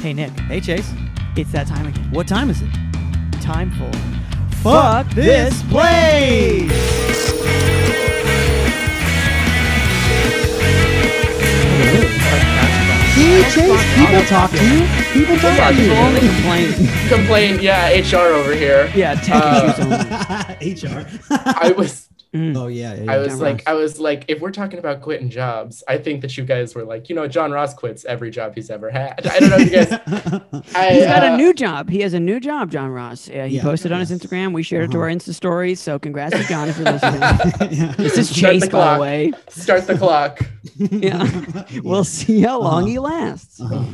Hey, Nick. Hey, Chase. It's that time again. What time is it? Time for Fuck this place! See, Chase, people talk to you. People talk Yeah, to people you. only complain. Complain, yeah, HR over here. Yeah, tech Uh, issues only. HR. I was Mm. oh yeah, yeah. yeah. I was John like Ross. I was like if we're talking about quitting jobs, I think that you guys were like, you know, John Ross quits every job he's ever had. I don't know if you guys I, He's got a uh, new job. He has a new job, John Ross. Uh, he Yeah. posted on his Instagram. We shared it to Uh-huh. our Insta stories. So congrats to John if you're listening. Yeah. this is Start Chase, the by clock. the way. start the clock. Yeah. We'll see how long he lasts. Uh-huh.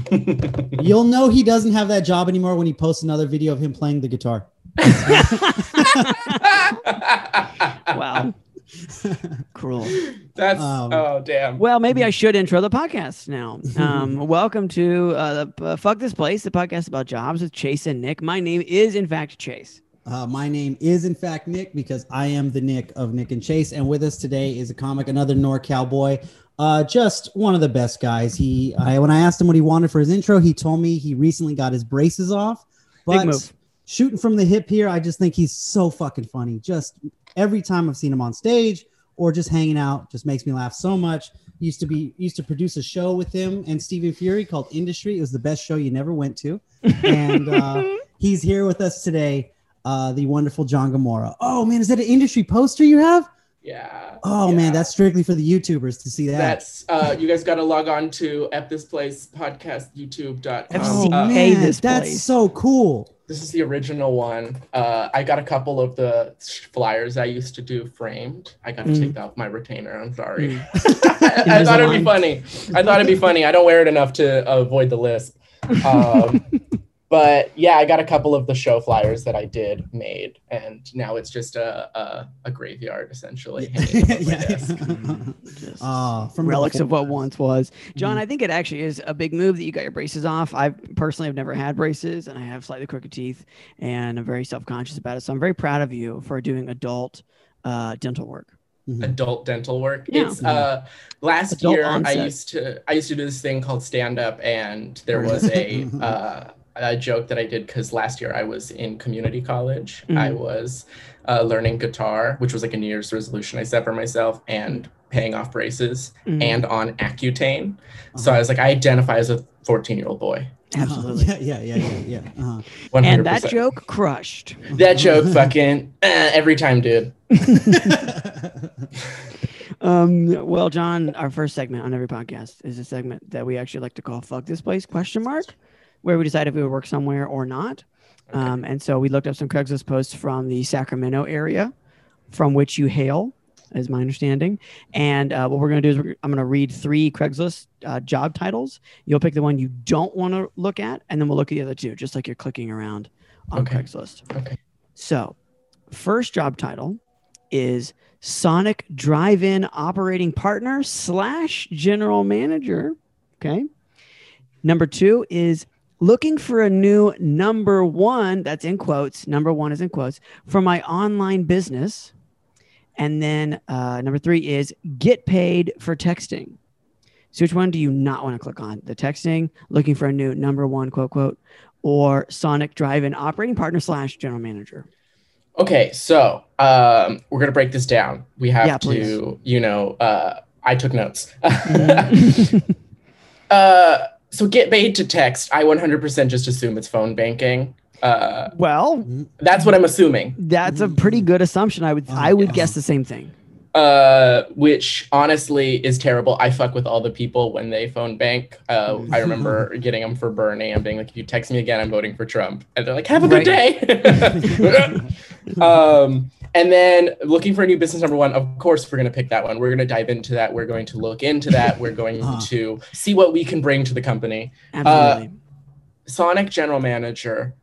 You'll know he doesn't have that job anymore when he posts another video of him playing the guitar. Wow. Cruel. That's Um, oh damn. Well, maybe I should intro the podcast now. Um, welcome to uh, the uh, Fuck This Place, the podcast about jobs with Chase and Nick. My name is, in fact, Chase. Uh, my name is in fact Nick because I am the Nick of Nick and Chase, and with us today is a comic, another NorCal boy, uh, just one of the best guys. He, I, when I asked him what he wanted for his intro, he told me he recently got his braces off. Big But move. Shooting from the hip here, I just think he's so fucking funny. Just every time I've seen him on stage or just hanging out, just makes me laugh so much. Used to be used to produce a show with him and Stephen Fury called Industry. It was the best show you never went to, and uh, he's here with us today. Uh, the wonderful John Gamora. Oh man, is that an industry poster you have? Yeah. Oh yeah. man, that's strictly for the YouTubers to see that. that's uh you guys gotta log on to F this place podcast youtube.com. FC. Uh, Hey, man, this that's place. so cool. This is the original one. Uh, I got a couple of the flyers I used to do framed. I got to Mm. take that off my retainer. I'm sorry. Mm. I, I thought it'd be funny. I thought it'd be funny. I don't wear it enough to avoid the lisp. Um, but yeah, I got a couple of the show flyers that I did made, and now it's just a a, a graveyard essentially. hanging above my desk. Just Uh, from relics of what once was. John, Mhm. I think it actually is a big move that you got your braces off. I personally have never had braces and I have slightly crooked teeth and I'm very self conscious about it. So I'm very proud of you for doing adult uh, dental work. Mhm. adult dental work. Yeah. It's uh last Adult year onset. I used to I used to do this thing called stand up and there was a uh a joke that I did because last year I was in community college. Mhm. I was uh, learning guitar, which was like a New Year's resolution I set for myself, and paying off braces Mhm. and on Accutane. So I was like, I identify as a 14 year old boy. Uh-huh. Absolutely. Yeah, yeah, yeah, yeah, yeah. Uh-huh. 100%. And that joke crushed. that joke fucking eh, every time, dude. Um, well, John, our first segment on every podcast is a segment that we actually like to call "Fuck This Place?" question mark, where we decide if we would work somewhere or not. Okay. Um, and so we looked up some Craigslist posts from the Sacramento area, from which you hail, is my understanding. And uh, what we're going to do is we're, I'm going to read three Craigslist uh, job titles. You'll pick the one you don't want to look at, and then we'll look at the other two, just like you're clicking around on Okay. Craigslist. Okay. So, first job title is Sonic Drive-In Operating Partner slash General Manager. Okay. Number two is looking for a new number one. That's in quotes. Number one is in quotes for my online business. And then uh, number three is get paid for texting. So which one do you not want to click on? The texting, looking for a new number one quote quote, or Sonic Drive-In Operating Partner slash General Manager. Okay, so um, we're gonna break this down. We have Yeah, to, please. you know, uh, I took notes. Mhm. uh, so get paid to text. I 100% just assume it's phone banking. Uh, well, that's what I'm assuming. that's a pretty good assumption. I would I would guess the same thing. Uh, which honestly is terrible. I fuck with all the people when they phone bank. Uh, I remember getting them for Bernie and being like, "If you text me again, I'm voting for Trump." And they're like, "Have a good day." um, and then looking for a new business number one. Of course, we're gonna pick that one. We're gonna dive into that. We're going to look into that. We're going Uh-huh. to see what we can bring to the company. Absolutely. Sonic general manager.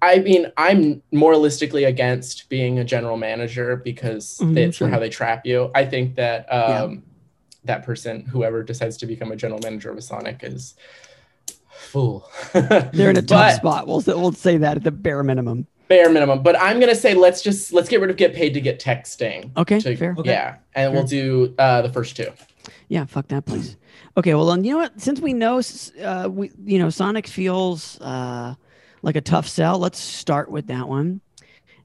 I mean, I'm moralistically against being a general manager because Mhm, that's sure. how they trap you. I think that Yeah. um, that person, whoever decides to become a general manager of a Sonic, is fool. They're in a tough But- spot. We'll we'll say that at the bare minimum. Bare minimum. But I'm gonna say let's just let's get rid of get paid to get texting. Okay, To- fair. Okay. Yeah, and we'll do uh, the first two. Yeah, fuck that, please. Okay, well then you know what? Since we know, uh, we you know Sonic feels uh, like a tough sell. Let's start with that one,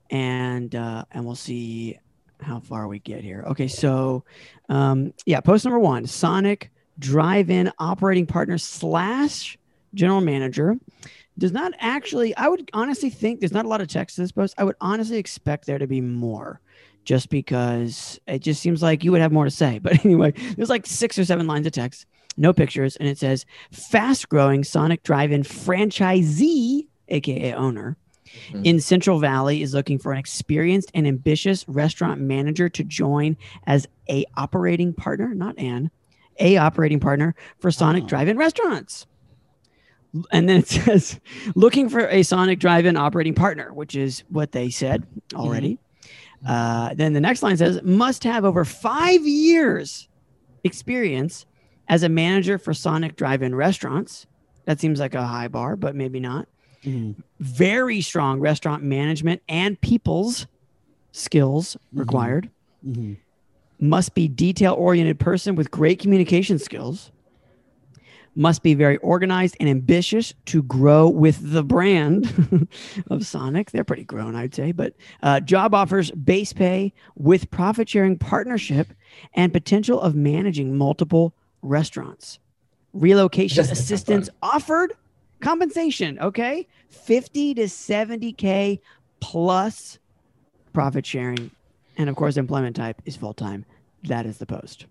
and uh, and we'll see how far we get here. Okay, so um, yeah, post number one: Sonic Drive-In operating partner slash general manager does not actually. I would honestly think there's not a lot of text to this post. I would honestly expect there to be more. Just because it just seems like you would have more to say. But anyway, there's like six or seven lines of text no pictures, and it says fast growing Sonic Drive In franchisee, aka owner, Mhm. in Central Valley is looking for an experienced and ambitious restaurant manager to join as a operating partner, not an, a operating partner for Sonic Oh. Drive In restaurants. And then it says looking for a Sonic Drive In operating partner, which is what they said already. Uh, then the next line says must have over five years experience as a manager for Sonic Drive-In restaurants. That seems like a high bar, but maybe not. Mhm. Very strong restaurant management and people's skills Mhm. required. Mhm. Must be detail-oriented person with great communication skills. Must be very organized and ambitious to grow with the brand of Sonic. They're pretty grown, I'd say. But uh, job offers base pay with profit sharing partnership and potential of managing multiple restaurants. Relocation assistance offered. Compensation, okay? 50 to 70K plus profit sharing. And of course, employment type is full time. That is the post.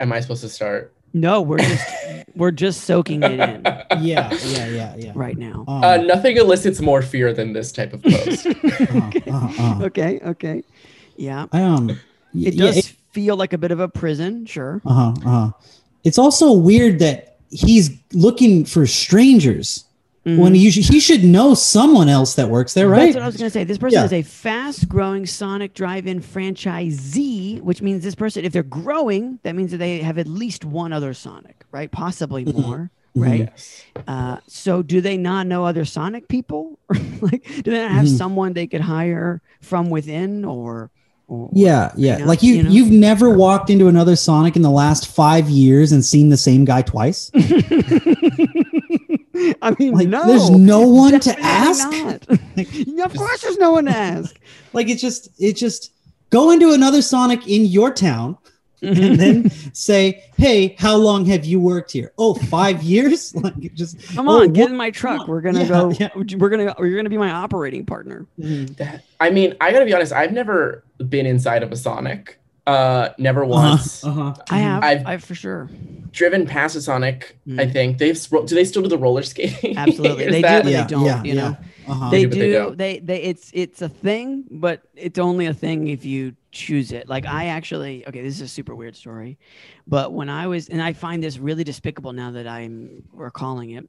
Am I supposed to start? No, we're just we're just soaking it in Yeah, yeah, yeah, yeah. right now. Um, Uh, nothing elicits more fear than this type of post. uh-huh, uh-huh, uh-huh. Okay, okay. Yeah. I, um, It yeah, does feel like a bit of a prison, sure. Uh-huh, uh-huh. It's also weird that he's looking for strangers when Mhm. he should, he should know someone else that works there, right? That's what I was going to say. This person Yeah. is a fast growing Sonic Drive In franchisee, which means this person, if they're growing, that means that they have at least one other Sonic, right? Possibly Mhm. more, right? yes. Uh, so do they not know other Sonic people? like, do they not have Mhm. someone they could hire from within or? Yeah, yeah. know, like you, you know? you have never walked into another Sonic in the last five years and seen the same guy twice. I mean, Like, no. there's no one to ask. not. Yeah, of course, there's no one to ask. Like it's just, it just go into another Sonic in your town. And then say, "Hey, how long have you worked here? Oh, five years. Like just Come oh, on, get what- in my truck. We're gonna Yeah, go. yeah. We're gonna. You're gonna be my operating partner. Mhm. That- I mean, I gotta be honest. I've never been inside of a Sonic. Uh, never once. Uh-huh. I have. I've- I for sure. Driven past a Sonic. I Mm. think they've. Do they still do the roller skating? Absolutely, they that- do, but Yeah, they don't. yeah, you yeah. know, Uh-huh. they do, they do. They, they. It's it's a thing, but it's only a thing if you choose it. Like I actually. Okay, this is a super weird story, but when I was, and I find this really despicable now that I'm recalling it.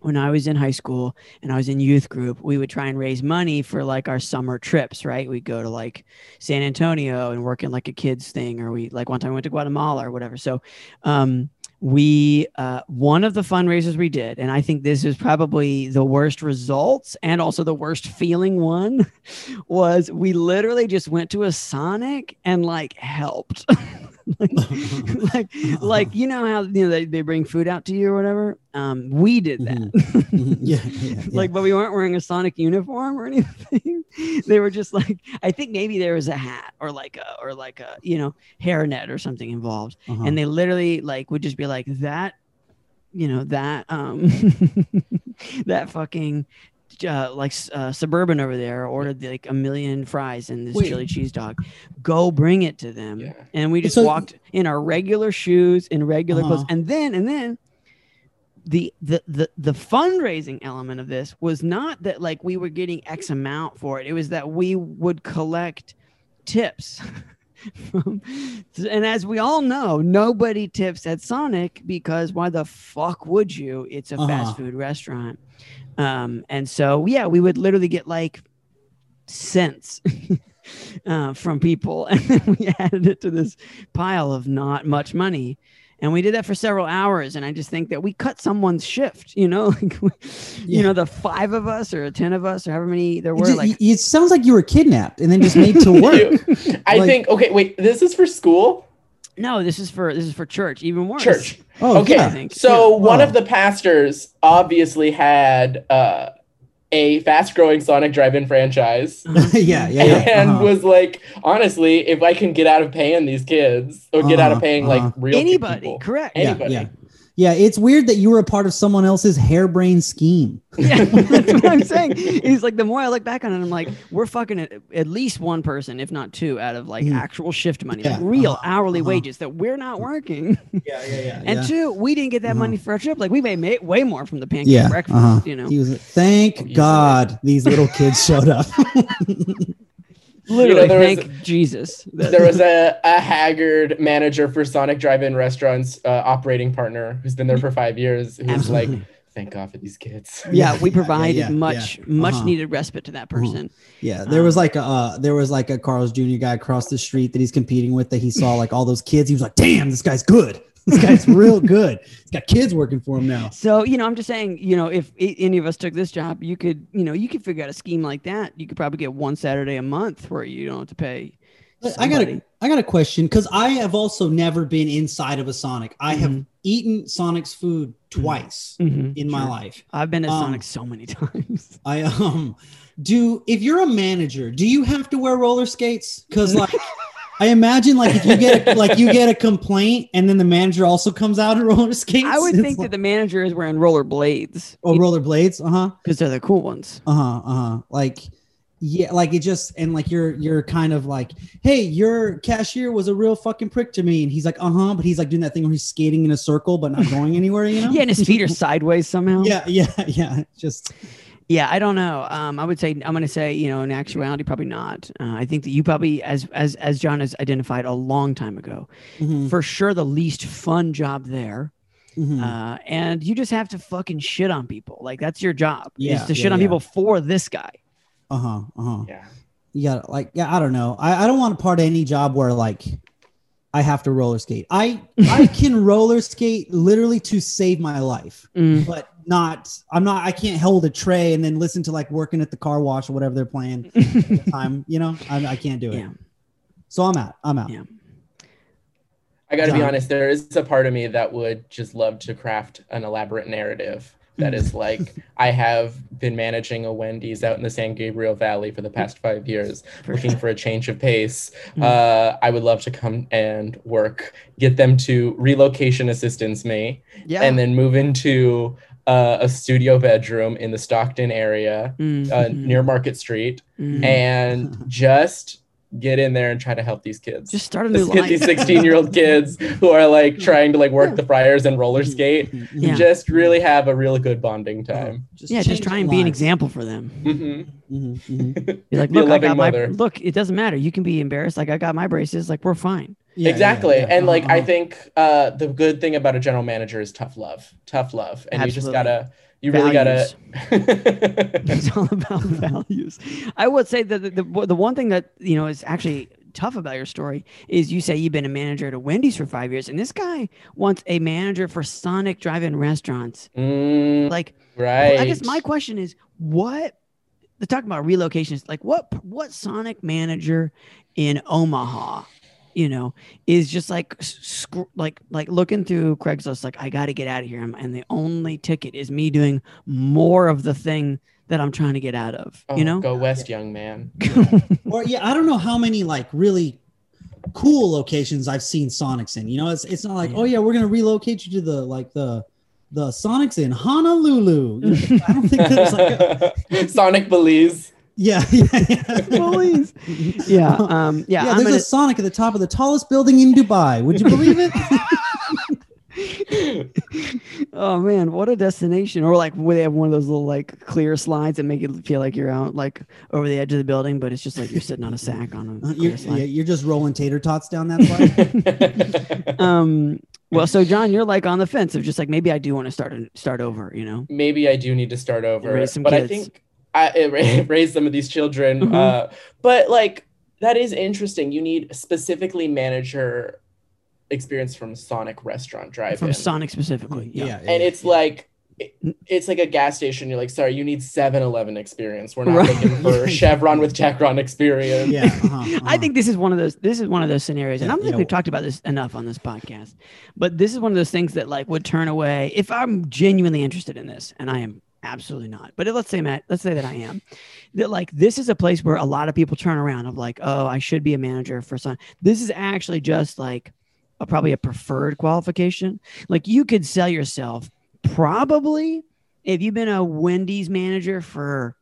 When I was in high school and I was in youth group, we would try and raise money for like our summer trips, right? We'd go to like San Antonio and work in like a kids thing, or we like one time we went to Guatemala or whatever. So, um, we uh, one of the fundraisers we did, and I think this is probably the worst results and also the worst feeling one, was we literally just went to a Sonic and like helped. like, like, like you know how you know they, they bring food out to you or whatever. Um, we did that. Mhm, yeah, yeah, yeah. like but we weren't wearing a sonic uniform or anything they were just like i think maybe there was a hat or like a or like a you know hairnet or something involved Uh-huh. and they literally like would just be like that you know that um that fucking uh, like uh, suburban over there ordered like a million fries and this Wait. chili cheese dog go bring it to them Yeah. and we just So- walked in our regular shoes in regular clothes Uh-huh. and then and then the, the the the fundraising element of this was not that like we were getting x amount for it it was that we would collect tips and as we all know nobody tips at sonic because why the fuck would you it's a Uh-huh. fast food restaurant um and so yeah we would literally get like cents uh, from people and then we added it to this pile of not much money and we did that for several hours and i just think that we cut someone's shift you know like we, you Yeah. know the five of us or 10 of us or however many there It, were just- like it sounds like you were kidnapped and then just made to work. I Like- think. Okay, wait. This is for school. No, this is for this is for church. Even worse. Church. Oh, Okay, yeah. So Yeah. one Oh. of the pastors obviously had uh, a fast-growing Sonic Drive-In franchise, yeah, yeah, yeah. and uh-huh. was like, honestly, if I can get out of paying these kids or get out of Uh-huh, paying uh-huh. like real Anybody, people, correct? yeah, anybody. yeah. Yeah, it's weird that you were a part of someone else's harebrained scheme. Yeah, that's what I'm saying. He's like, the more I look back on it, I'm like, we're fucking at, at least one person, if not two, out of like Mhm. actual shift money, Yeah, like real uh-huh, hourly uh-huh. wages that we're not working. Yeah, yeah, yeah. And two, we didn't get that Uh-huh. money for our trip. Like we made, way more from the pancake yeah, breakfast. uh-huh. You know, He was. Thank. God these little kids showed up. literally, there was- thank Jesus. There was a, a haggard manager for Sonic Drive-In Restaurants, uh, operating partner who's been there for five years, who's Absolutely. like, "Thank God for these kids." yeah, we yeah, provided yeah, much, yeah. much Uh-huh. needed respite to that person. Yeah, there was like a uh, there was like a Carl's Jr. guy across the street that he's competing with that he saw like all those kids. He was like, "Damn, this guy's good. This guy's real good. He's got kids working for him now." So you know, I'm just saying, you know, if any of us took this job, you could, you know, you could figure out a scheme like that. You could probably get one Saturday a month where you don't have to pay. I got a I got a question because I have also never been inside of a Sonic. I have Mhm. eaten Sonic's food twice Mhm, in my sure. life. I've been to Um, Sonic so many times. I um do if you're a manager, do you have to wear roller skates? Because like I imagine like if you get a, like you get a complaint and then the manager also comes out in roller skates. I would think like, that the manager is wearing roller blades oh roller blades. Uh huh. because they're the cool ones. Uh huh. Uh huh. Like. Yeah, like it just and like you're you're kind of like, hey, your cashier was a real fucking prick to me, and he's like, uh huh, but he's like doing that thing where he's skating in a circle but not going anywhere, you know? Yeah, and his feet are sideways somehow. yeah, yeah, yeah. Just Yeah, I don't know. Um, I would say I'm going to say you know in actuality probably not. Uh, I think that you probably as as as John has identified a long time ago, mhm, for sure the least fun job there. mhm. Uh, and you just have to fucking shit on people. Like that's your job. Yeah, is to yeah, shit on yeah. people for this guy. uh huh, uh huh. Yeah. Yeah, like yeah, I don't know. I, I don't want a part of any job where like I have to roller skate. I I can roller skate literally to save my life, Mm. but not. I'm not. I can't hold a tray and then listen to like working at the car wash or whatever they're playing at the time. You know, I, I can't do it. Yeah. So I'm out. I'm out. Yeah. I got to be honest, there is a part of me that would just love to craft an elaborate narrative that is like, I have been managing a Wendy's out in the San Gabriel Valley for the past five years, For looking for a change of pace. Mm. Uh, I would love to come and work, get them to relocation assistance me, Yeah. and then move into uh, a studio bedroom in the Stockton area uh, mhm, near Market Street mm. and just get in there and try to help these kids just start a new Let's get life. these 16 year old kids who are like trying to like work Yeah. the fryers and roller skate Mhm, Yeah. just really have a really good bonding time Just yeah, just try and be an example for them. Mhm. Mhm, mhm. You're like, Be a look, I loving got my look. It doesn't matter. You can be embarrassed. Like I got my braces. Like we're fine. Yeah, yeah, exactly yeah. and like i Uh-huh. think uh the good thing about a general manager is tough love tough love and you just gotta you really Values. gotta it's all about values. I would say that the, the the one thing that you know is actually tough about your story is you say you've been a manager at a Wendy's for five years, and this guy wants a manager for Sonic Drive-In restaurants. Mm, Like, right I guess my question is, what? They're talking about relocations. Like, what? What Sonic manager in Omaha? You know, is just like sc- like like looking through Craigslist. Like, I got to get out of here, and- and the only ticket is me doing more of the thing that I'm trying to get out of. Oh, you know, go west young man or yeah, I don't know how many like really cool locations I've seen Sonics in. You know, it's it's not like, Yeah. oh yeah, we're gonna relocate you to the like the the Sonics in Honolulu. You know, I don't think there's like a, sonic belize yeah, yeah, yeah. Please. yeah, um, yeah. Yeah, there's gonna, a Sonic at the top of the tallest building in Dubai. Would you believe it? oh man, what a destination! Or like where they have one of those little like clear slides that make it feel like you're out like over the edge of the building, but it's just like you're sitting on a sack on a Uh, you're, slide. yeah, you're just rolling tater tots down that slide. Um. Well, so John, you're like on the fence of just like maybe I do want to start start over. You know. maybe I do need to start over. Raise some but I think I raise some of these children. Mhm. Uh, but like that is interesting. You need specifically manager experience from Sonic Restaurant Drive-In, From Sonic specifically. Yeah. yeah, and it's like it's like a gas station. You're like, sorry, you need 7-Eleven experience. We're not Right. looking for Chevron with Chevron experience. Yeah. uh-huh, I uh-huh. think this is one of those. This is one of those scenarios, and I don't think yeah. we've talked about this enough on this podcast. But this is one of those things that like would turn away if I'm genuinely interested in this, and I am absolutely not. But let's say Matt, let's say that I am. That like this is a place where a lot of people turn around of like, oh, I should be a manager for some. This is actually just like a, probably a preferred qualification. Like you could sell yourself probably if you've been a Wendy's manager for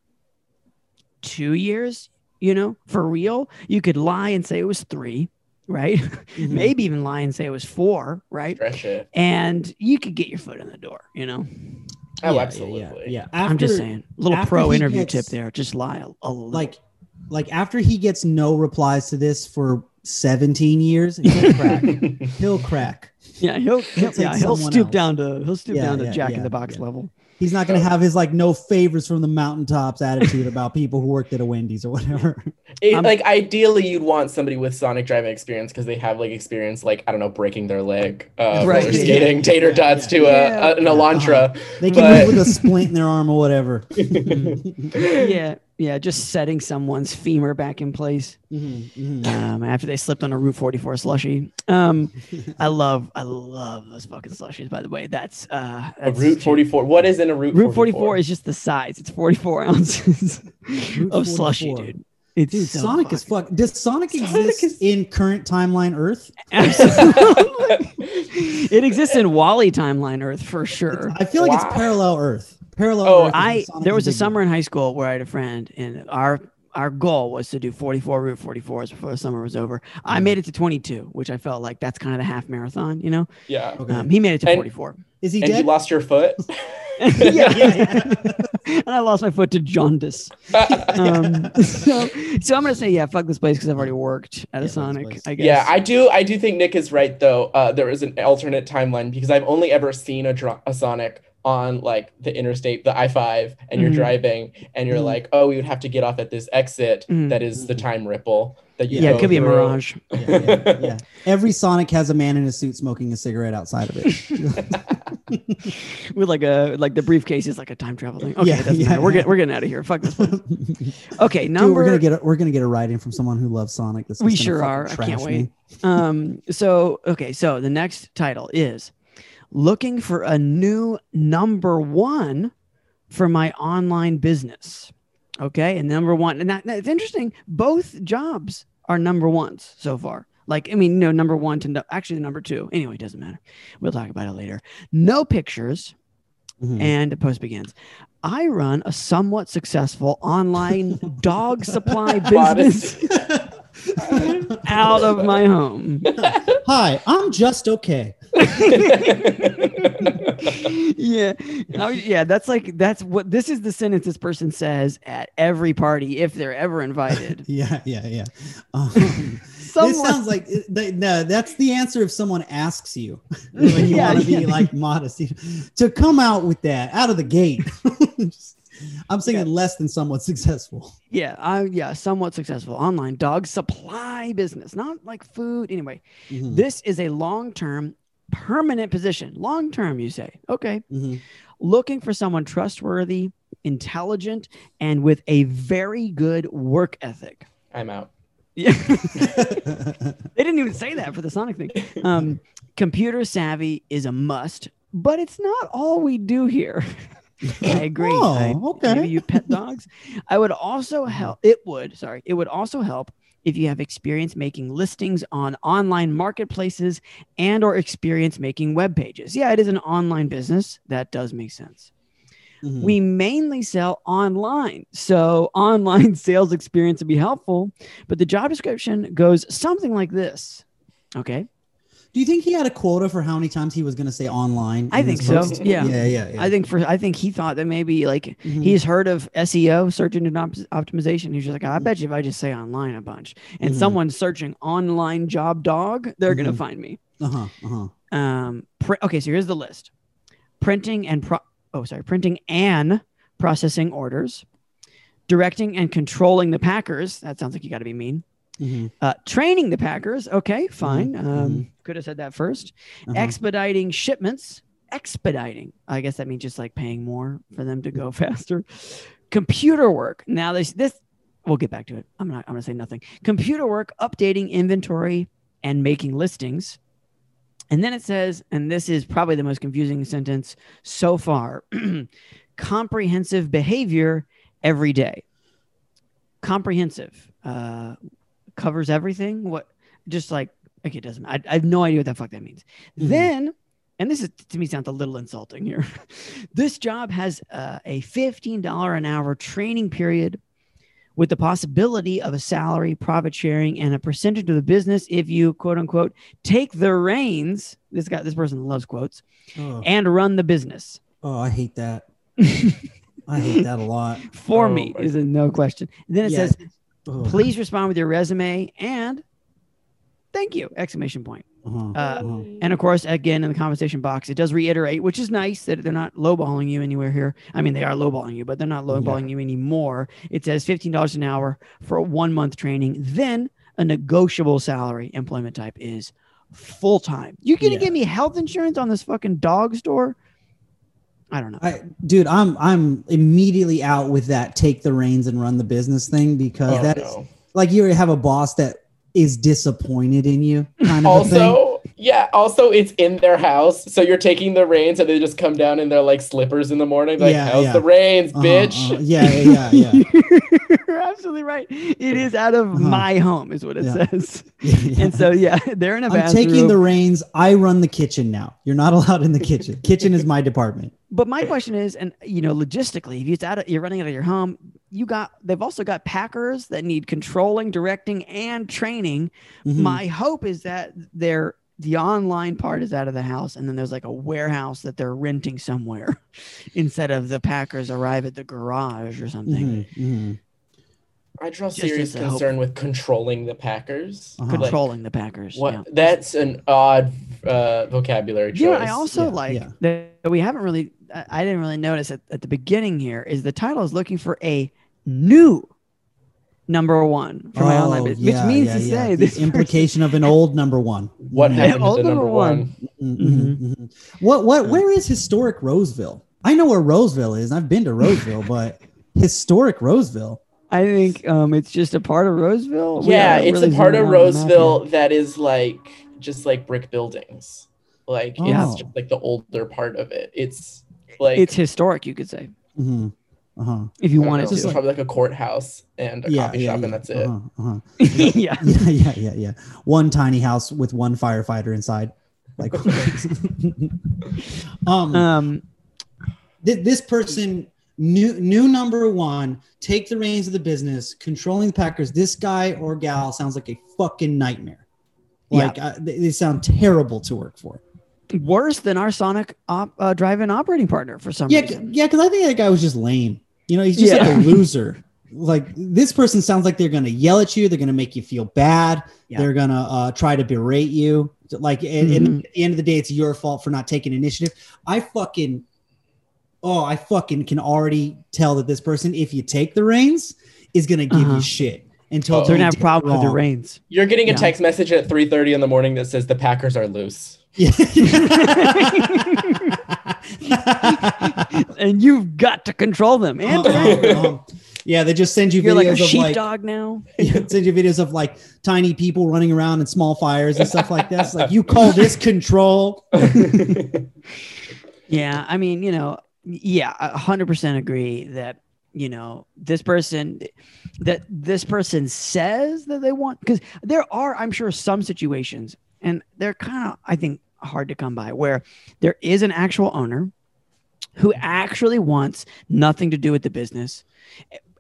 two years, you know, for real, you could lie and say it was three, right? Mhm. Maybe even lie and say it was four, right? And you could get your foot in the door, you know. Oh, Yeah, absolutely. Yeah, yeah. After, I'm just saying, a little pro interview gets- tip there. Just lie a, a little. like like after he gets no replies to this for 17 years, he'll crack. he'll crack. yeah, he'll, he'll take yeah, he'll stoop else. down to he'll stoop Yeah, down to yeah, Jack in the Box yeah. level. He's not going to have his like no favors from the mountaintops attitude about people who worked at a Wendy's or whatever. It- like ideally, you'd want somebody with Sonic driving experience because they have like experience, like I don't know, breaking their leg, uh, Right. roller skating, tater tots yeah. to a, Yeah. a- an Elantra. They can But- move with a splint in their arm or whatever. yeah, yeah, just setting someone's femur back in place. Mhm, mhm. um, after they slipped on a Route 44 slushy. Um, I love, I love those fucking slushies. By the way, that's uh, A that's Route 44. What is in a Route, Route 44 is just the size. It's 44 ounces of slushy, dude. It's Dude, so Sonic is fuck. Does Sonic, Sonic exist is- in current timeline Earth? Absolutely. it exists in Wally timeline Earth for sure. I feel like Wow. it's parallel Earth. Parallel. Oh, Earth I Sonic there is was a summer in high school where I had a friend, and our our goal was to do 44 Route 44s before the summer was over. I Mhm. made it to 22, which I felt like that's kind of the half marathon, you know. yeah. Okay. Um, he made it to And- 44. is he And you lost your foot. yeah, Yeah, yeah, and I lost my foot to jaundice. Um, so, so I'm gonna say yeah, fuck this place because I've already worked at Yeah, a Sonic. I guess. Yeah, I do. I do think Nick is right though. Uh, there is an alternate timeline because I've only ever seen a, dr- a Sonic on like the interstate, the I five, and you're Mhm. driving, and you're Mhm. like, oh, we would have to get off at this exit Mhm. that is the time ripple that you. yeah, it go could be a mirage. yeah, yeah, yeah. Every Sonic has a man in a suit smoking a cigarette outside of it. with like a like the briefcase is like a time travel thing. Okay, Yeah, it yeah. We're getting we're getting out of here. Fuck this place. Okay, Dude, number we're gonna get a, we're gonna get a write in from someone who loves Sonic. That's We sure are. I can't me. wait. um so okay so the next title is looking for a new number one for my online business. Okay and number one and that, that's interesting. Both jobs are number ones so far. Like i mean no number one to no, actually number two. Anyway it doesn't matter. We'll talk about it later. No pictures Mhm. and the post begins. I run a somewhat successful online dog supply business out of my home Hi, I'm just okay. yeah was- yeah that's like that's what this is the sentence this person says at every party if they're ever invited Yeah, yeah, yeah. Um, this sounds like no. That's the answer if someone asks you. when you Yeah, want to yeah. be like modest to come out with that out of the gate. Just- I'm saying less than somewhat successful. yeah i yeah somewhat successful online dog supply business not like food anyway Mhm, this is a long-term permanent position long-term you say okay mhm. looking for someone trustworthy intelligent and with a very good work ethic I'm out. yeah They didn't even say that for the Sonic thing. Um, computer savvy is a must, but it's not all we do here. I agree. Oh, I- okay. Maybe you pet dogs. I would also help. It would. Sorry. It would also help if you have experience making listings on online marketplaces and or experience making web pages. Yeah, it is an online business. That does make sense. Mhm. We mainly sell online. So online sales experience would be helpful, but the job description goes something like this. Okay. Do you think he had a quota for how many times he was going to say online? I think so. Yeah. yeah, yeah. yeah. I think for I think he thought that maybe like Mhm. he's heard of SEO, search engine op- optimization. He's just like, I bet you if I just say online a bunch and Mhm. someone's searching online job dog, they're gonna Mhm. find me. uh-huh, uh-huh. Um, pr- okay, so here's the list: printing and pro- oh sorry, printing and processing orders, directing and controlling the packers. That sounds like you got to be mean. Mhm, Uh, training the packers. Okay, fine. Mhm, Um, Could have said that 1st uh-huh. Expediting shipments. expediting. I guess that means just like paying more for them to go faster. Computer work. Now this this we'll get back to it. I'm not I'm gonna say nothing. Computer work, updating inventory and making listings. And then it says, and this is probably the most confusing sentence so far comprehensive behavior every day. Comprehensive uh, covers everything. What, just like, okay, it doesn't, I, I have no idea what the fuck that means. Mhm. Then, and this is to me sounds a little insulting here. this job has uh, a $15 an hour training period with the possibility of a salary, profit sharing, and a percentage of the business if you quote unquote take the reins. This guy, this person loves quotes Oh, and run the business. oh, I hate that. I hate that a lot. For Oh me my is a no question. then it Yeah. says, Ugh. please respond with your resume and thank you! Exclamation point. Uh-huh, Uh, uh-huh. And of course, again in the conversation box, it does reiterate, which is nice that they're not lowballing you anywhere here. I mean, they are lowballing you, but they're not lowballing you anymore. It says fifteen dollars an hour for a one month training, then a negotiable salary. Employment type is full time. You're gonna Yeah. give me health insurance on this fucking dog store? I don't know. I, dude, I'm I'm immediately out with that. Take the reins and run the business thing because Oh, that is no. like you have a boss that is disappointed in you, kind of a thing. Also, yeah, also it's in their house. So you're taking the reins and they just come down in their like slippers in the morning. Like, Yeah, how's yeah. the reins, Uh-huh, bitch? uh-huh. Yeah, yeah, yeah, yeah. You're absolutely right. It is out of Uh-huh. my home, is what it Yeah. says. yeah. And so, yeah, they're in a I'm bathroom. taking the reins. I run the kitchen now. You're not allowed in the kitchen. kitchen is my department. But my question is, and you know, logistically, if it's out of, you're running out of your home, you got they've also got packers that need controlling, directing, and training. Mhm. My hope is that they're the online part is out of the house, and then there's like a warehouse that they're renting somewhere, instead of the packers arrive at the garage or something. Mhm, mhm. I draw Just serious as a hope. concern with controlling the Packers. Uh-huh. Like, Controlling the packers. what? yeah. That's an odd uh, vocabulary choice. You know, I also Yeah, like yeah. that we haven't really, I I didn't really notice at, at the beginning here is the title is looking for a new number one for my online Oh, business, yeah, which means yeah, to yeah. say The this person- implication of an old number one. what Mhm. happened old to the number number one. one? Mhm, Mm-hmm. mhm. What what where is historic Roseville? I know where Roseville is. I've been to Roseville, but historic Roseville. I think um, it's just a part of Roseville. We Yeah, it's really a part of out on the map Roseville that is like just like brick buildings. Like Oh. it's just like the older part of it. It's yet. Like It's historic, you could say, hmm Uh-huh. if you want don't wanted it's probably like a courthouse and a Yeah, coffee yeah, shop, yeah. and that's it. Uh-huh, uh-huh. yeah. yeah, yeah, yeah, yeah. One tiny house with one firefighter inside. Like, um, Um, thi- this person, new new number one, take the reins of the business, controlling the Packers. This guy or gal sounds like a fucking nightmare. Like uh, they, they sound terrible to work for. Worse than our Sonic op, uh, drive-in operating partner for some Yeah, reason. yeah, because I think that guy was just lame. You know, he's just Yeah. like a loser. Like this person sounds like they're gonna yell at you. They're gonna make you feel bad. Yeah. They're gonna uh, try to berate you. Like, and, and Mhm. at the end of the day, it's your fault for not taking initiative. I fucking, oh, I fucking can already tell that this person, if you take the reins, is gonna give Uh-huh. you shit until Oh. They're you gonna have did problems with the wrong. reins. You're getting a Yeah. text message at 3:30 in the morning that says the Packers are loose. And you've got to control them. And um, yeah, they just send you you're videos like a of like sheepdog now. Send you videos of like tiny people running around in small fires and stuff like this. Like you call this control. Yeah, I mean, you know, yeah, a hundred percent agree that you know this person that this person says that they want because there are, I'm sure, some situations, and they're kind of, I think, hard to come by where there is an actual owner who actually wants nothing to do with the business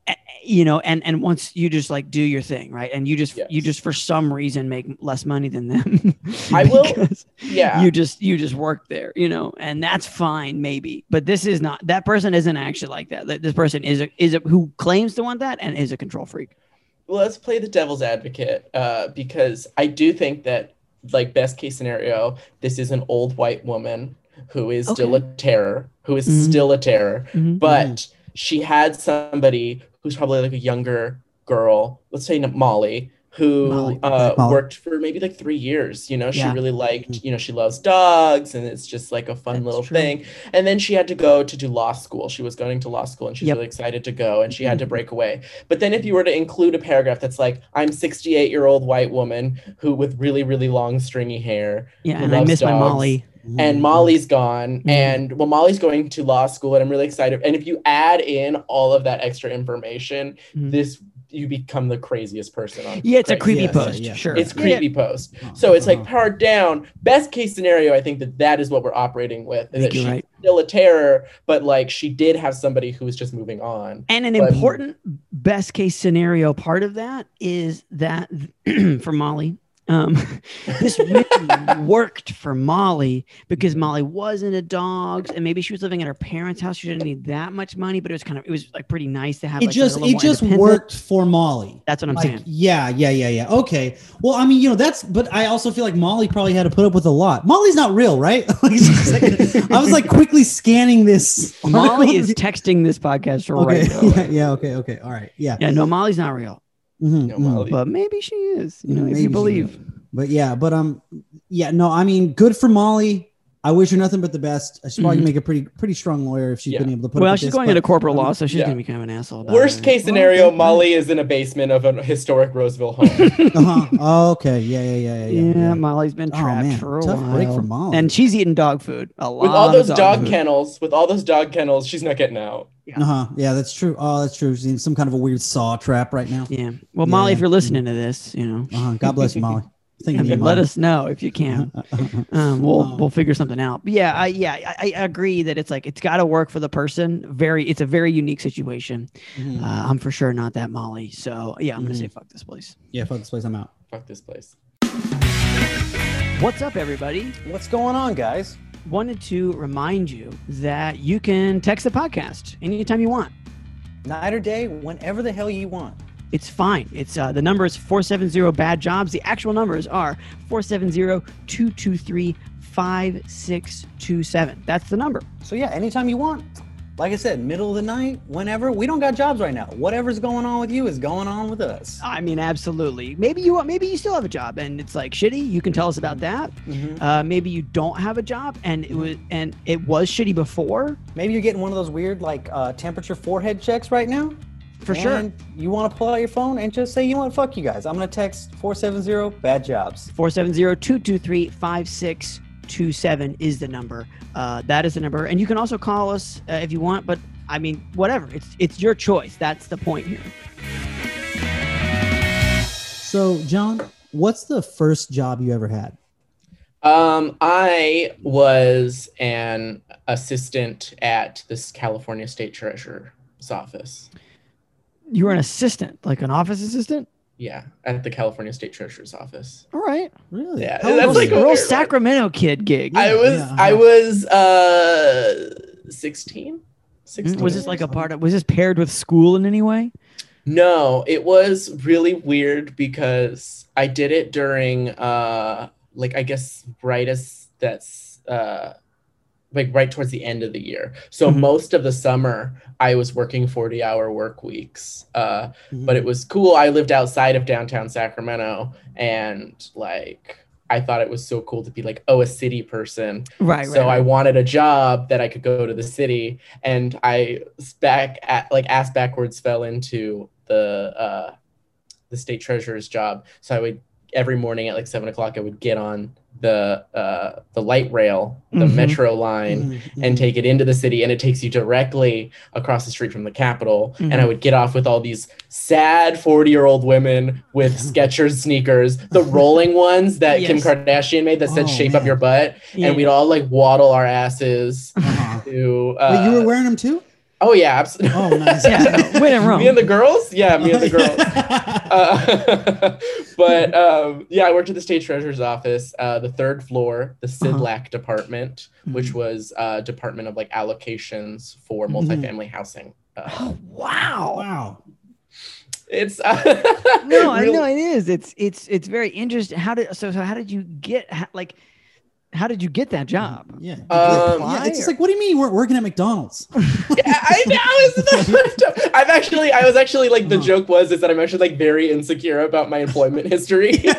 eh, you know and and once you just like do your thing right? And you just you just for some reason make less money than them. I will- yeah. you just you just work there you know and that's fine maybe. But this is not that person isn't actually like that. That- this person is a is a who claims to want that and is a control freak. Well, let's play the devil's advocate uh, because I do think that, like, best case scenario, this is an old white woman who is still a terror, who is Mhm. still a terror, Mhm. but she had somebody who's probably like a younger girl, let's say Molly, who uh, worked for maybe like three years. You know, she Yeah. really liked, you know, she loves dogs and it's just like a fun That's little true. thing. And then she had to go to do law school. She was going to law school and she's Yep. really excited to go and she had to break away. But then if you were to include a paragraph that's like, I'm 68 year old white woman who with really, really long stringy hair Yeah, and I miss my. Molly. and Molly's gone, Mhm. and well, Molly's going to law school, and I'm really excited. And if you add in all of that extra information, Mhm. this you become the craziest person on. Yeah, it's a creepy Yes, post. yeah. Sure. It's Yeah, creepy post. Uh-huh. So it's like Uh-huh. pared down. Best case scenario, I think that that is what we're operating with. I Is think that she's right. still a terror, but like she did have somebody who was just moving on. And an But- important best case scenario part of that is that for Molly, um, this really worked for Molly because Molly wasn't a dogs and maybe she was living at her parents' house. She didn't need that much money, but it was kind of it was like pretty nice to have. It like, just it just worked for Molly. That's what I'm Like, saying. Yeah, yeah, yeah, yeah. Okay. Well, I mean, you know, that's but I also feel like Molly probably had to put up with a lot. Molly's not real, right? Like, I was like quickly scanning this. Molly is texting this podcast okay. right now. yeah, yeah, okay, okay. All right. Yeah. Yeah, no, Molly's not real, Mhm, No, mhm. Molly. but maybe she is. You know, if you believe. But yeah, but um yeah, no, I mean, good for Molly. I wish her nothing but the best. She's probably Mhm. make a pretty pretty strong lawyer if she's Yeah. been able to put. Well, up with she's this, going into corporate law, so she's yeah. gonna be kind of an asshole. About Worst it. case scenario, okay. Molly is in a basement of a historic Roseville home. Uh-huh. Oh, okay. Yeah, yeah, yeah, yeah. Yeah, yeah, yeah. Molly's been Oh, trapped man. for a Tough while. break for Molly. And she's eating dog food. A lot with all of those dog food. kennels, with all those dog kennels, she's not getting out. Uh-huh. Yeah, that's true. Oh, that's true. She's in some kind of a weird saw trap right now. Yeah. Well, Molly, if you're listening to this, you know, Uh-huh. God bless you, Molly. Thank you, let us know if you can. Um, we'll Um, we'll figure something out. But yeah, I yeah I, I agree that it's like it's got to work for the person. Very, it's a very unique situation. Mhm. Uh, I'm for sure not that Molly. So yeah, I'm gonna say fuck this place. yeah, fuck this place. I'm out. Fuck this place. What's up, everybody? What's going on, guys? Wanted to remind you that you can text the podcast anytime you want. Night or day, whenever the hell you want. It's fine. It's uh, the number is 470 bad jobs. The actual numbers are 470-223-5627. That's the number. So yeah, anytime you want. Like I said, middle of the night, whenever. We don't got jobs right now. Whatever's going on with you is going on with us. I mean, absolutely. Maybe you maybe you still have a job and it's like shitty. You can tell us about that. Mhm. Uh, maybe you don't have a job and it was and it was shitty before. Maybe you're getting one of those weird like uh, temperature forehead checks right now. For sure. You want to pull out your phone and just say, you know what, fuck you guys. I'm gonna text 470 bad jobs. 470-223-5627 is the number. Uh, that is the number. And you can also call us uh, if you want, but I mean, whatever. It's it's your choice. That's the point here. So, John, what's the first job you ever had? Um, I was an assistant at this California State Treasurer's office. You were an assistant, like an office assistant? Yeah, at the California State Treasurer's office. All right. Really? Yeah, old that's like a real. Sacramento kid gig. I was yeah, I was uh 16. 16 Mm, was this like a part of was this paired with school in any way? No, it was really weird because I did it during uh like I guess right as that's uh like right towards the end of the year. So Mhm. most of the summer I was working 40 hour work weeks. Uh Mhm. but it was cool. I lived outside of downtown Sacramento and like I thought it was so cool to be like, oh, a city person. Right, so I wanted a job that I could go to the city, and I back at like ass backwards fell into the uh, the state treasurer's job. So I would every morning at like seven o'clock I would get on the uh, the light rail, the Mhm. metro line, Mhm, and mhm. take it into the city and it takes you directly across the street from the capitol and i Mhm. would get off with all these sad 40 year old women with skechers sneakers the rolling ones that kim kardashian made that said Oh, shape up your butt Yeah. and we'd all like waddle our asses Uh-huh. to Wait, you were uh, wearing them too? Oh yeah absolutely Oh, nice. Yeah, no, when in Rome. me and the girls yeah me and the girls uh, but um, yeah, I worked at the state treasurer's office, uh, the third floor, the Uh-huh. CDLAC department, which Mhm. was uh, Department of like allocations for Mhm. multifamily housing. Uh, Oh wow. wow. it's No, I real- know it is. It's it's it's very interesting. How did so so how did you get ha- like How did you get that job? Yeah. Um, yeah. It's just like, what do you mean you weren't working at McDonald's? Yeah, I know. It's I'm actually, I was actually like, the Uh-huh. joke was is that I'm actually like very insecure about my employment history.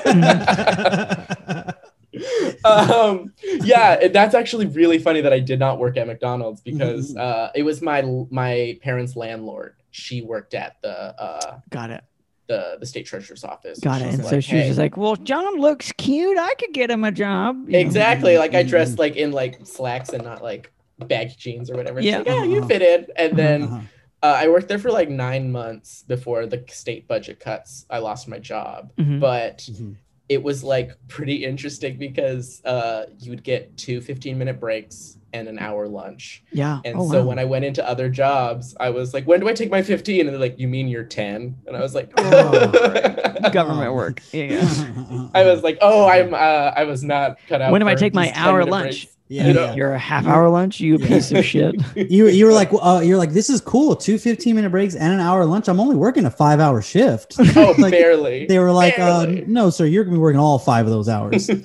um, yeah, that's actually really funny that I did not work at McDonald's because Mhm. uh, it was my my parents' landlord. She worked at the uh, Got it. The the state treasurer's office. Got She it. was And like, so she was "Hey." just like, "Well, John looks cute. I could get him a job." you know? exactly like I dressed like in like slacks and not like baggy jeans or whatever. Yeah. like, yeah, you Uh-huh. fit in. And then Uh-huh. uh, I worked there for like nine months before the state budget cuts. I lost my job, Mhm. but Mhm. it was like pretty interesting because uh, you would get two 15 minute breaks and an hour lunch. Yeah. And oh, so wow. when I went into other jobs, I was like, when do I take my 15? And they're like, you mean you're 10? And I was like, Oh, government work. Yeah. yeah. I was like, oh, I'm, uh, I was not cut out. When do I take my hour lunch? breaks. Yeah, You know, yeah. You're a half hour lunch. You Yeah. piece of shit. You you were like uh, you're like this is cool. Two 15 minute breaks and an hour lunch. I'm only working a five hour shift. Oh, Like, barely. They were like, uh, no, sir, you're gonna be working all five of those hours.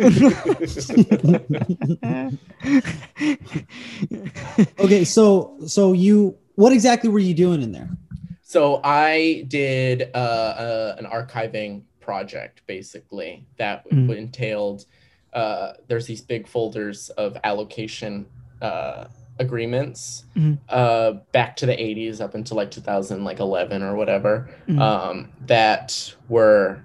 okay, so so you what exactly were you doing in there? So I did uh, uh, an archiving project basically that Mm. entailed. Uh, there's these big folders of allocation uh, agreements Mhm. uh, back to the 80s up until like 2011 or whatever Mhm. um, that were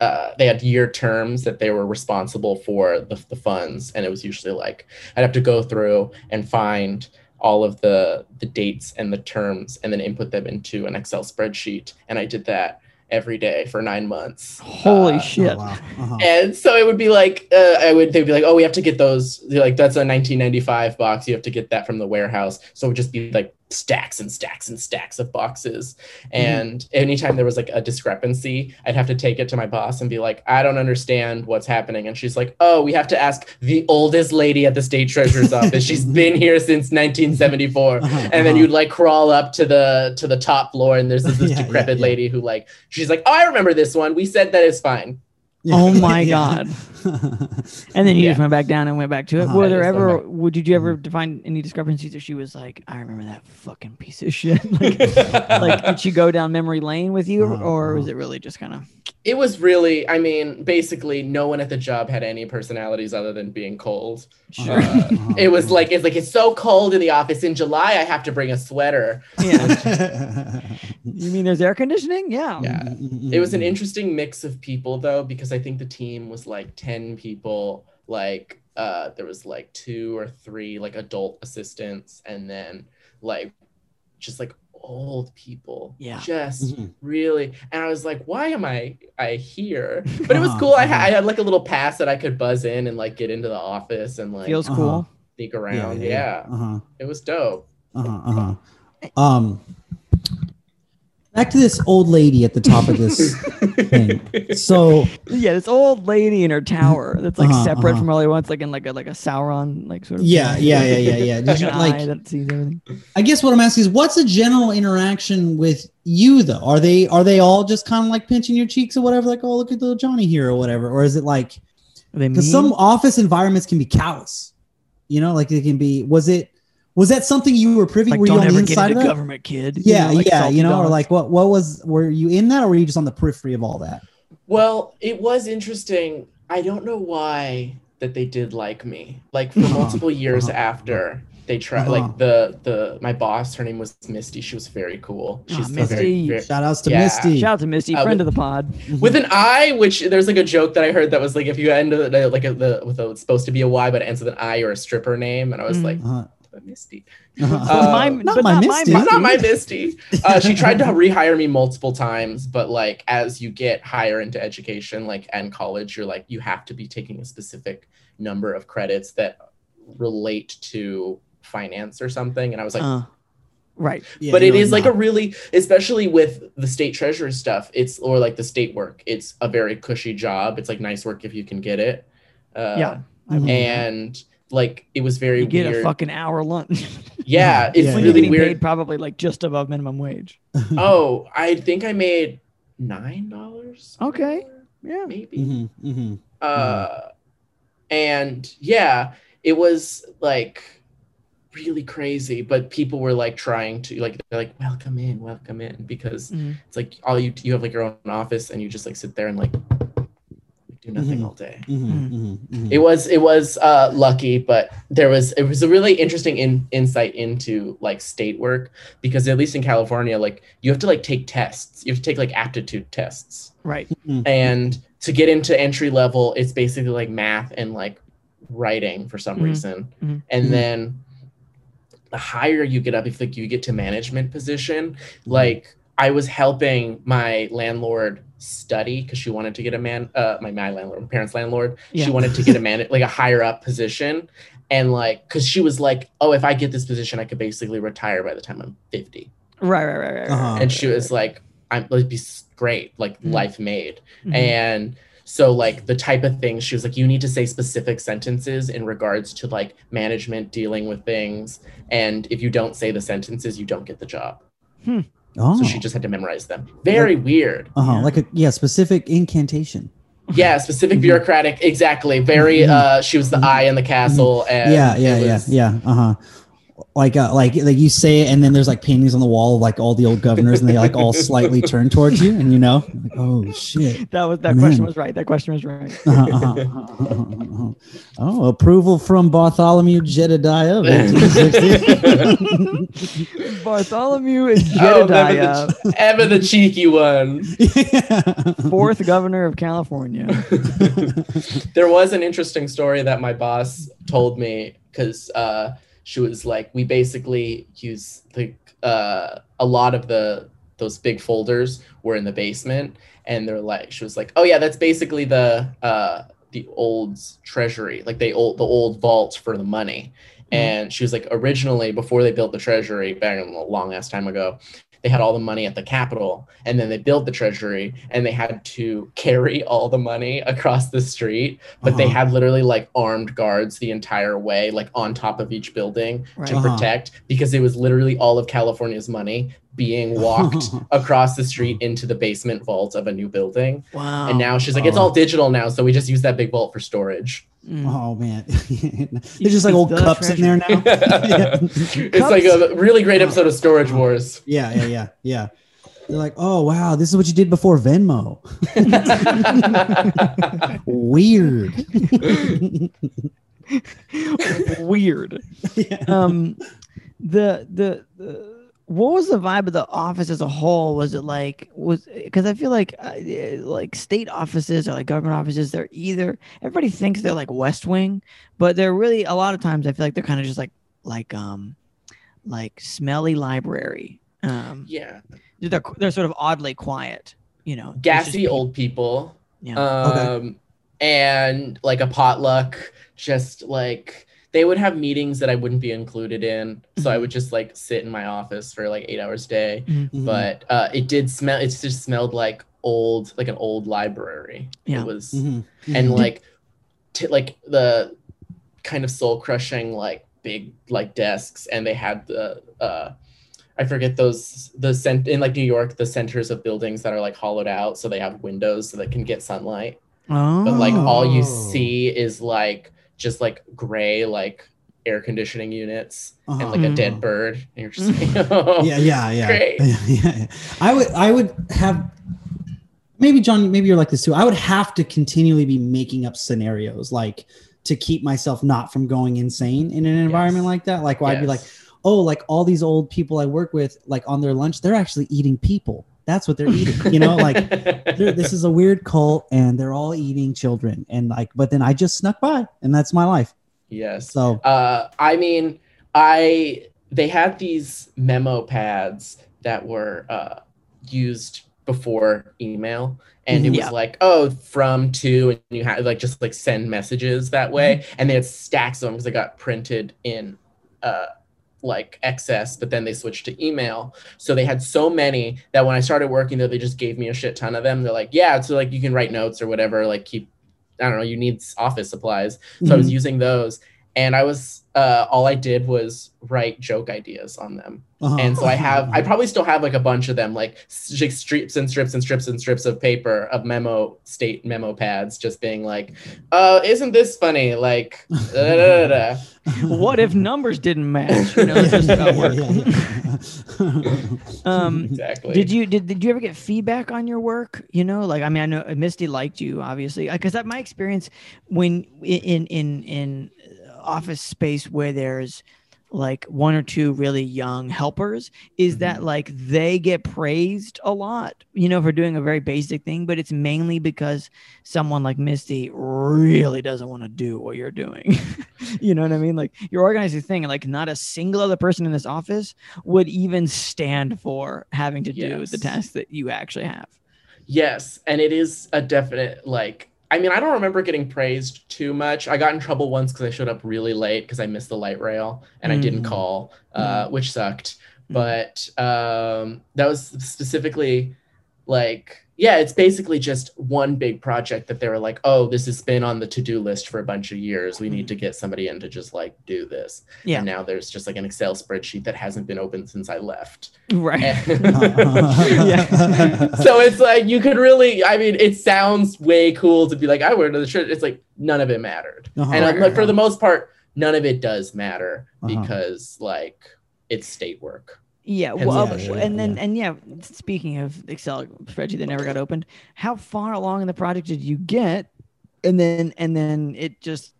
uh, they had year terms that they were responsible for the, the funds and it was usually like i'd have to go through and find all of the the dates and the terms and then input them into an excel spreadsheet and i did that every day for nine months Holy Uh, shit. Oh, wow. Uh-huh. and so it would be like uh, i would they'd be like oh we have to get those They're like that's a 1995 box you have to get that from the warehouse so it would just be like stacks and stacks and stacks of boxes. And anytime there was like a discrepancy i'd have to take it to my boss and be like i don't understand what's happening. And she's like oh we have to ask the oldest lady at the state treasurer's office. She's been here since 1974 Uh-huh, and then uh-huh. you'd like crawl up to the to the top floor and there's this, this Yeah, yeah, decrepit yeah. lady who like she's like oh i remember this one. We said that it's fine. Oh my god. And then you just went back down and went back to it. Uh-huh. Were there ever? went Would did you ever define any discrepancies? Or she was like, "I remember that fucking piece of shit." like, like did she go down memory lane with you, Uh-huh, or was uh-huh. it really just kind of? it was really i mean basically no one at the job had any personalities other than being cold Sure. Uh, it was like it's like it's so cold in the office in july i have to bring a sweater yeah. You mean there's air conditioning? Yeah. Yeah. Mm-hmm. it was an interesting mix of people though because i think the team was like 10 people like uh there was like two or three like adult assistants and then like just like old people Yeah. just Mhm. really and i was like why am i i here but it was Uh-huh, cool I, ha- uh-huh. I had like a little pass that i could buzz in and like get into the office and like Feels Uh-huh. cool. sneak around yeah, Uh-huh. it was dope Uh-huh. Uh-huh. Um back to this old lady at the top of this thing. So Yeah, this old lady in her tower that's like Uh-huh, separate uh-huh. from all the ones like in like a like a Sauron like sort of yeah, thing. yeah, yeah, yeah, yeah. like you, like that sees everything. I guess what I'm asking is what's the general interaction with you though? Are they are they all just kind of like pinching your cheeks or whatever, like, oh look at little Johnny here or whatever? Or is it like they because mean? some office environments can be callous. You know, like it can be was it was that something you were privy like were you don't on the ever get inside into of that? government, kid. You Yeah, know, like yeah, you know, or like what what was were you in that or were you just on the periphery of all that? well it was interesting i don't know why that they did like me like for Uh-huh, multiple years uh-huh, after they tried Uh-huh. like the the my boss her name was misty she was very cool Ah, she's Misty. very, very Shout outs to Yeah. Misty. Shout out to Misty, Uh, friend with- of the pod. with an I, which there's like a joke that I heard that was like if you end it uh, like a, the with a it's supposed to be a Y, but it ends with an I or a stripper name, and I was Mm. like, Uh-huh. But Misty. Uh, my, not but my not Misty. my not my Misty. Uh, she tried to rehire me multiple times, but like as you get higher into education, like and college, you're like you have to be taking a specific number of credits that relate to finance or something, and I was like. Uh, right. Yeah, but it is you're like a really especially with the state treasurer stuff it's or like the state work it's a very cushy job it's like nice work if you can get it uh, yeah. Mhm. and like it was very You get weird a fucking hour lunch. yeah it's Yeah, when you're really getting weird paid probably like just above minimum wage. oh i think i made nine dollars Okay. Yeah. maybe Mhm, mhm. uh and yeah, it was like really crazy, but people were like trying to like they're like welcome in, welcome in because Mhm. it's like all you you have like your own office and you just like sit there and like do nothing Mhm. all day. Mhm, Mm. mhm, mhm. It was it was uh, lucky, but there was it was a really interesting in, insight into like state work because at least in California, like you have to like take tests. You have to take like aptitude tests, Right. And to get into entry level, it's basically like math and like writing for some Mhm. reason, Mhm. and then the higher you get up, if like you get to management position, Mm-hmm. like I was helping my landlord study because she wanted to get a man uh my, my landlord my parents landlord Yeah. she wanted to get a man like a higher up position and like because she was like oh if i get this position i could basically retire by the time i'm 50 Right. Right. Right. Right. Uh-huh. and she was like i'm it'd be great like Mhm. life made right. Mhm. and so like the type of things she was like you need to say specific sentences in regards to like management dealing with things and if you don't say the sentences you don't get the job oh, so she just had to memorize them very weird uh-huh, Yeah. like a yeah specific incantation. yeah specific Mhm. bureaucratic exactly very Mhm. uh she was the Mhm. eye in the castle and yeah, yeah, it yeah, yeah. Uh huh. Like, uh, like, like you say it, and then there's like paintings on the wall of like all the old governors, and they like all slightly turn towards you, and you know, like, oh shit. that was that Man. question was right. That question was right. Uh-huh, uh-huh, uh-huh, uh-huh. Oh, approval from Bartholomew Jedediah. of 1860. Bartholomew Oh, Jedediah, the, Evan the cheeky one. fourth governor of California. there was an interesting story that my boss told me because uh, she was like, we basically use the uh, a lot of the those big folders were in the basement, and they're like, she was like, oh yeah, that's basically the uh, the old treasury, like they old the old vault for the money. And she was like, originally, before they built the treasury, back a long ass time ago, they had all the money at the Capitol, and then they built the treasury, and they had to carry all the money across the street. But they Uh-huh. had literally like armed guards the entire way, like on top of each building Right. to Uh-huh. protect, because it was literally all of California's money being walked across the street into the basement vault of a new building. Wow. And now she's like, it's all digital now, so we just use that big vault for storage. Mm. Oh man, there's just like It's old the cups in there now. It's like a really great episode of Storage Wars. yeah, yeah, yeah, yeah. They're like, oh wow, this is what you did before Venmo. Weird. Weird. yeah. Um, the, the the what was the vibe of the office as a whole? Was it like was because I feel like uh, like state offices or like government offices, they're either everybody thinks they're like West Wing, but they're really a lot of times I feel like they're kind of just like like um like smelly library. Um, Yeah. they're they're sort of oddly quiet. You know, just Gassy old people. Yeah. Um and like a potluck, just like they would have meetings that I wouldn't be included in. So I would just like sit in my office for like eight hours a day. Mhm. But uh it did smell it just smelled like old like an old library. Yeah. It was Mhm. and Mhm. like t- like the kind of soul crushing like big like desks and they had the uh I forget those the cent in like New York the centers of buildings that are like hollowed out so they have windows so they can get sunlight oh, but like all you Oh. see is like just like gray like air conditioning units Uh-huh. and like a Mhm. dead bird and you're just like oh yeah, yeah, yeah. Great. yeah, yeah. I would, I would have. Maybe John, maybe you're like this too. I would have to continually be making up scenarios, like to keep myself not from going insane in an environment Yes. like that. Like, where I'd be like, oh, like all these old people I work with, like on their lunch, they're actually eating people. That's what they're eating. You know, like this is a weird cult, and they're all eating children, and like, but then I just snuck by, and that's my life. yes So, Uh, I mean, I they had these memo pads that were uh, used before email, and it Mhm. was like, oh, from to, and you had like just like send messages that way, and they had stacks of them because they got printed in uh, like excess, but then they switched to email. So they had so many that when I started working there, they just gave me a shit ton of them. They're like, yeah, so like you can write notes or whatever, like keep. I don't know. You need office supplies, so I was mhm. using those, and I was uh, all I did was write joke ideas on them. Uh-huh. And so I have, I probably still have like a bunch of them, like strips and strips and strips and strips of paper of memo state memo pads, just being like, "Uh, isn't this funny?" Like, da, da, da, da. what if numbers didn't match? You know, it's just Yeah, about yeah, work. yeah, yeah. Um, exactly. Did you did, did you ever get feedback on your work? You know, like I mean, I know Misty liked you obviously because that my experience when in in in office space where there's like one or two really young helpers is that mm-hmm. like they get praised a lot you know for doing a very basic thing but it's mainly because someone like misty really doesn't want to do what you're doing you know what i mean like you're organizing a thing and like not a single other person in this office would even stand for having to do the Yes. task that you actually have Yes, and it is a definite like. I mean, I don't remember getting praised too much. I got in trouble once because I showed up really late because I missed the light rail and I didn't Mm. call, uh, which sucked. Mm. But um, that was specifically like, yeah, it's basically just one big project that they were like, oh, this has been on the to do list for a bunch of years. We need to get somebody in to just like do this. Yeah. And now there's just like an Excel spreadsheet that hasn't been opened since I left. right Yeah. so it's like you could really i mean it sounds way cool to be like i wear another shirt it's like none of it mattered Uh-huh. and I'm like, for the most part none of it does matter Uh-huh. because like it's state work Yeah, well, yeah, sure, and then yeah. and yeah. Speaking of Excel spreadsheet that never got opened, how far along in the project did you get? And then and then it just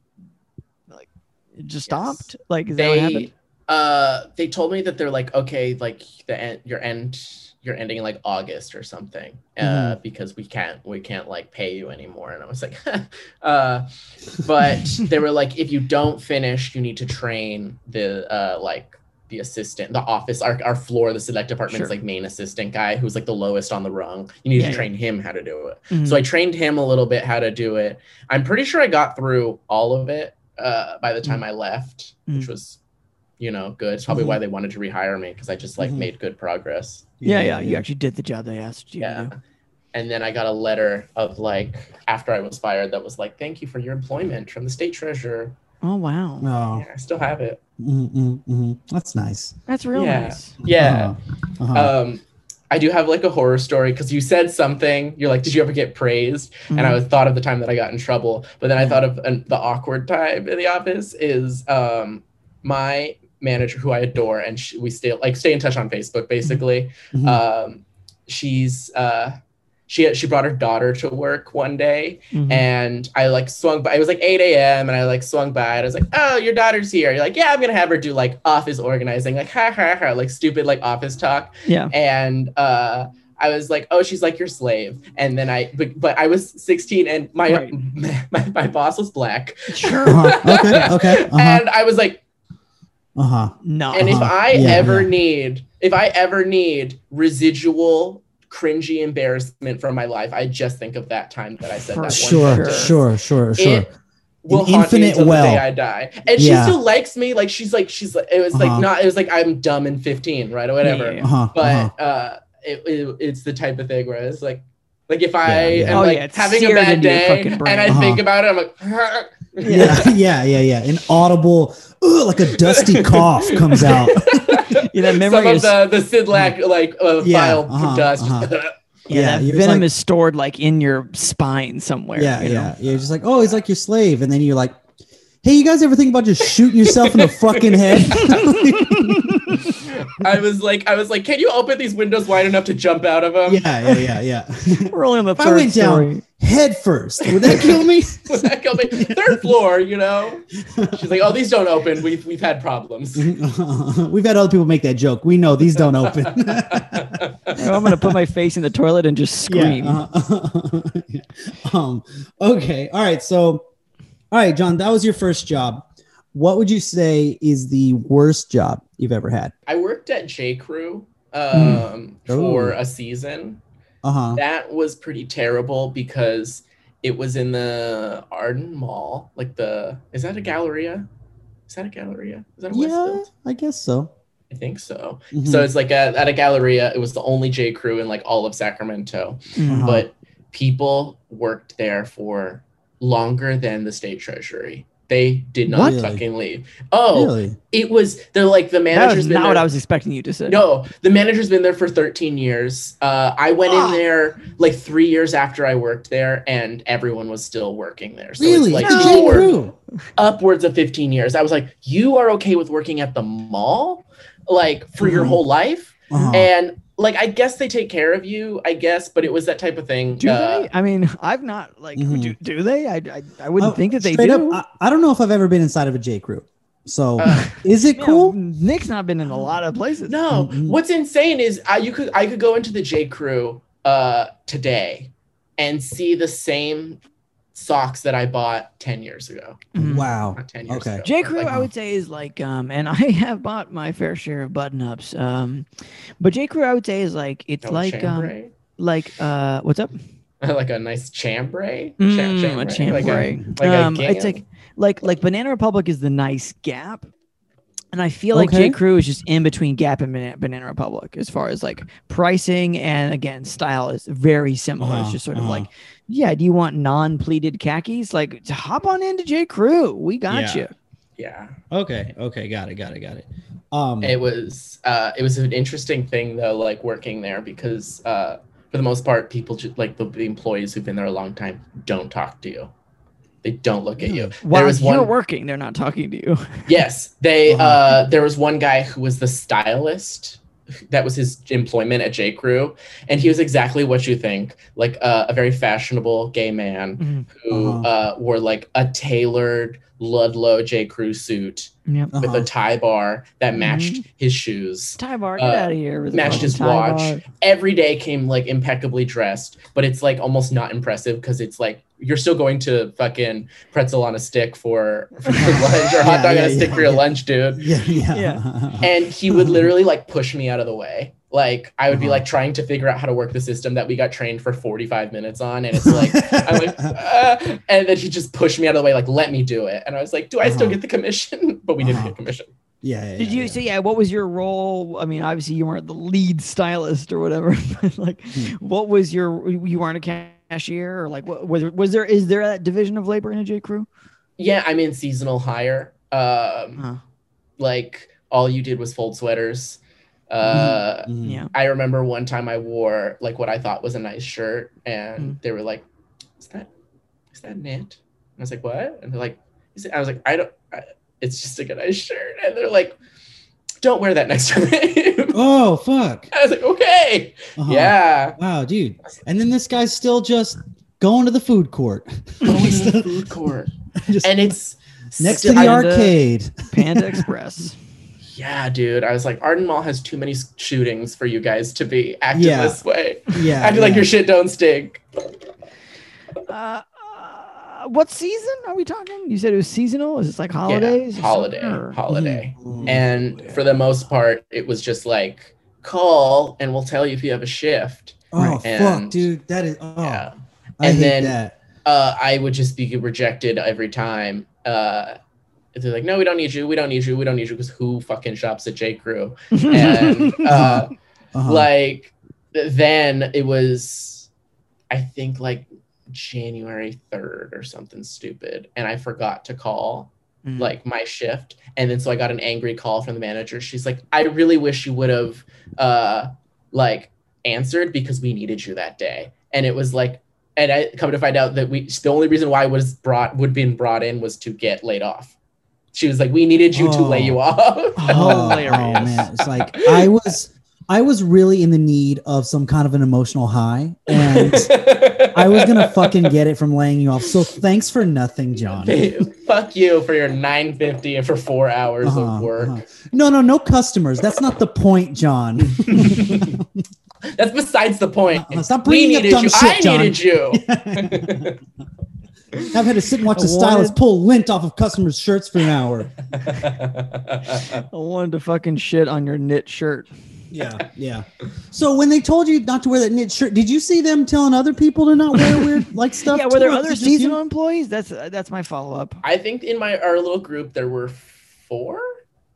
like it just Yes. stopped. Like is that what they happened? uh they told me that they're like okay like the end your end you're ending in like august or something uh Mm-hmm. because we can't we can't like pay you anymore and i was like uh but they were like if you don't finish you need to train the uh like the assistant the office our, our floor the select department's Sure. like main assistant guy who's like the lowest on the rung you need Yeah, to yeah. train him how to do it Mhm. so I trained him a little bit how to do it. I'm pretty sure I got through all of it uh, by the time I left, which Mm. was, you know, good. It's probably why they wanted to rehire me because I just like Mhm. made good progress. yeah, yeah, You actually did the job they asked you Yeah. to do. And then I got a letter of like after I was fired that was like, "Thank you for your employment from the state treasurer." Oh wow, Oh, Yeah, I still have it. mm, mm, mm. that's nice. that's real Yeah. nice. Yeah. Uh-huh. Uh-huh. Um, I do have like a horror story because you said something. You're like, "Did you ever get praised?" and I Mhm. was thought of the time that I got in trouble. But then I thought of an, the awkward time in the office is um, my manager, who I adore, and she, we still like stay in touch on Facebook. Basically, Mhm. um, she's uh, she she brought her daughter to work one day, Mhm. and I like swung by. It was like 8 a.m. and I like swung by, and I was like, "Oh, your daughter's here." You're like, "Yeah, I'm gonna have her do like office organizing, like ha ha ha, like stupid like office talk." yeah. and uh I was like, oh, she's like your slave. And then I, but, but I was 16 and my, Right. my, my boss was black. Sure. Uh-huh. Okay. Okay. Uh-huh. And I was like, Uh-huh. no. and if Uh-huh. I Yeah, ever yeah. need, if I ever need residual cringy embarrassment from my life, I just think of that time that I said For that one Sure. Sure. Sure. Sure. It will An haunt me infinite until the day I die. And Yeah. she still likes me. Like she's like, she's like, it was Uh-huh. like not, it was like I'm dumb in 15, right? Or whatever. Yeah. Uh-huh. but uh-huh. uh it, it, it's the type of thing where it's like like if I Yeah, yeah. am Oh, like yeah, having a bad day and. I Uh-huh. think about it, I'm like yeah. yeah. Yeah. Yeah. An audible, ugh, like a dusty cough comes out. yeah, that some memory of the the CDLAC like uh, Yeah, file uh-huh, dust. uh-huh. yeah, yeah, that venom like- is stored like in your spine somewhere. yeah. you know? Yeah. You're just like, oh, he's like your slave, and then you're like, hey, you guys ever think about just shooting yourself in the fucking head? I was like, I was like, can you open these windows wide enough to jump out of them? yeah. Yeah. Yeah. Yeah. We're only on the If I third went down- head first, would that kill me? Would that kill me? Third floor, you know. She's like, oh, these don't open. We've we've had problems. We've had other people make that joke. We know these don't open. Oh, I'm gonna put my face in the toilet and just scream. Yeah. uh-huh. um, okay. All right. So, all right, John, that was your first job. What would you say is the worst job you've ever had? I worked at J Crew um, for a season. Uh huh. That was pretty terrible because it was in the Arden Mall. Like the is that a Galleria? Is that a Galleria? Is that a Yeah, Westfield? I guess so. I think so. Mhm. So it's like a, at a Galleria. It was the only J Crew in like all of Sacramento, Mm. Uh-huh. but people worked there for longer than the state treasury. They did not What? fucking leave. Oh, Really? it was they're like the That manager's been not there. what I was expecting you to say. No, the manager's been there for 13 years. Uh, I went Ah. in there like three years after I worked there, and everyone was still working there. So really? it's like No. J. people were Crew. upwards of 15 years. I was like, you are okay with working at the mall, like for your Mhm. whole life, Uh-huh. and like I guess they take care of you, I guess, but it was that type of thing. Do uh, they? I mean, I've not like. Mhm. Do, do they? I, I, I wouldn't Oh, think that they do. Up, I, I don't know if I've ever been inside of a J. Crew. So Uh, is it Yeah, cool? Nick's not been in a lot of places. No, Mhm. what's insane is I you could I could go into the J Crew uh today and see the same socks that I bought 10 years ago. Mhm. Wow. Not 10 years Okay. ago. J. Crew, like, I would say, is like, um, and I have bought my fair share of button ups. Um, but J. Crew, I would say, is like, it's no like, um, like, uh, what's up? like a nice chambray. Mm, Cham- a Like chambray. a, like a um, it's like, like, like Banana Republic is the nice Gap, and I feel like Okay. J. Crew is just in between Gap and Banana, Banana Republic as far as like pricing and again style is very similar. Uh-huh, it's just sort of uh-huh. like, yeah, do you want non-pleated khakis? Like, hop on into J. Crew. We got Yeah. you. yeah. Okay. Okay. Got it. Got it. Got it. Um. It was uh it was an interesting thing though, like working there because uh for the most part, people just like the, the employees who've been there a long time don't talk to you. They don't look at you. Really? While there was you're one working, they're not talking to you. Yes, they. Uh-huh. uh There was one guy who was the stylist. That was his employment at J Crew, and he was exactly what you think, like uh, a very fashionable gay man Mhm. who Uh-huh. uh, wore like a tailored Ludlow J Crew suit Yep. with uh-huh. a tie bar that Mm-hmm. matched his shoes. Tie bar, get Uh, out of here. with the matched his watch. bar. Every day came like impeccably dressed, but it's like almost not impressive because it's like you're still going to fucking pretzel on a stick for, for your lunch or hot Yeah, dog yeah, on a stick yeah, for your yeah. lunch, dude Yeah. Yeah. Yeah. and he would literally like push me out of the way like i would be Uh-huh. like trying to figure out how to work the system that we got trained for 45 minutes on and it's like i'm like uh, and then he just pushed me out of the way like let me do it and i was like do i still Uh-huh. get the commission but we didn't Uh-huh. get commission yeah, yeah, Did yeah, you yeah. so yeah? What was your role? I mean, obviously you weren't the lead stylist or whatever. But like, Hmm. what was your? You weren't a cashier or like what was? Was there? Is there that division of labor in a J Crew? yeah i'm in seasonal hire um Huh. like all you did was fold sweaters uh Mhm. Yeah. I remember one time I wore like what I thought was a nice shirt, and Mm. they were like, "Is that is that knit?" And I was like, "What?" And they're like, is it? I was like, "I don't. I, it's just a good nice shirt." And they're like, "Don't wear that next time." Oh fuck. I was like, "Okay, Uh-huh. yeah." Wow, dude. And then this guy's still just going to the food court. Going to the food court, Just and it's next still- to the arcade. Panda Express. Yeah, dude. I was like, Arden Mall has too many shootings for you guys to be acting Yeah. this way. Yeah. Acting like your shit don't stink. Uh, uh, what season are we talking? You said it was seasonal. Is this like holidays? or holiday, summer or- holiday. Mhm. And for the most part, it was just like call and we'll tell you if you have a shift. Oh And- fuck, dude. That is oh Yeah. I And hate then- that. Uh, I would just be rejected every time. Uh, they're like, no, we don't need you. We don't need you. We don't need you because who fucking shops at J. Crew? And uh, Uh-huh. like then it was, I think like January 3rd or something stupid. And I forgot to call Mm. like my shift and then so i got an angry call from the manager she's like i really wish you would have uh like answered because we needed you that day and it was like and i come to find out that we the only reason why I was brought would been brought in was to get laid off she was like we needed you to lay you off Oh, Hilarious. oh man, it's like I was I was really in the need of some kind of an emotional high and I was gonna fucking get it from laying you off. So thanks for nothing, John. fuck you for your 950 and for four hours Uh-huh, of work uh-huh. No, no, no customers. That's not the point, John. that's besides the point Uh, stop we bringing up dumb you shit, i John. needed you I've had to sit and watch the stylist wanted- pull lint off of customers' shirts for an hour. I wanted to fucking shit on your knit shirt. Yeah, yeah. So when they told you not to wear that knit shirt, did you see them telling other people to not wear weird like stuff? yeah, were there other seasonal employees? That's uh, that's my follow up. I think in my our little group there were four.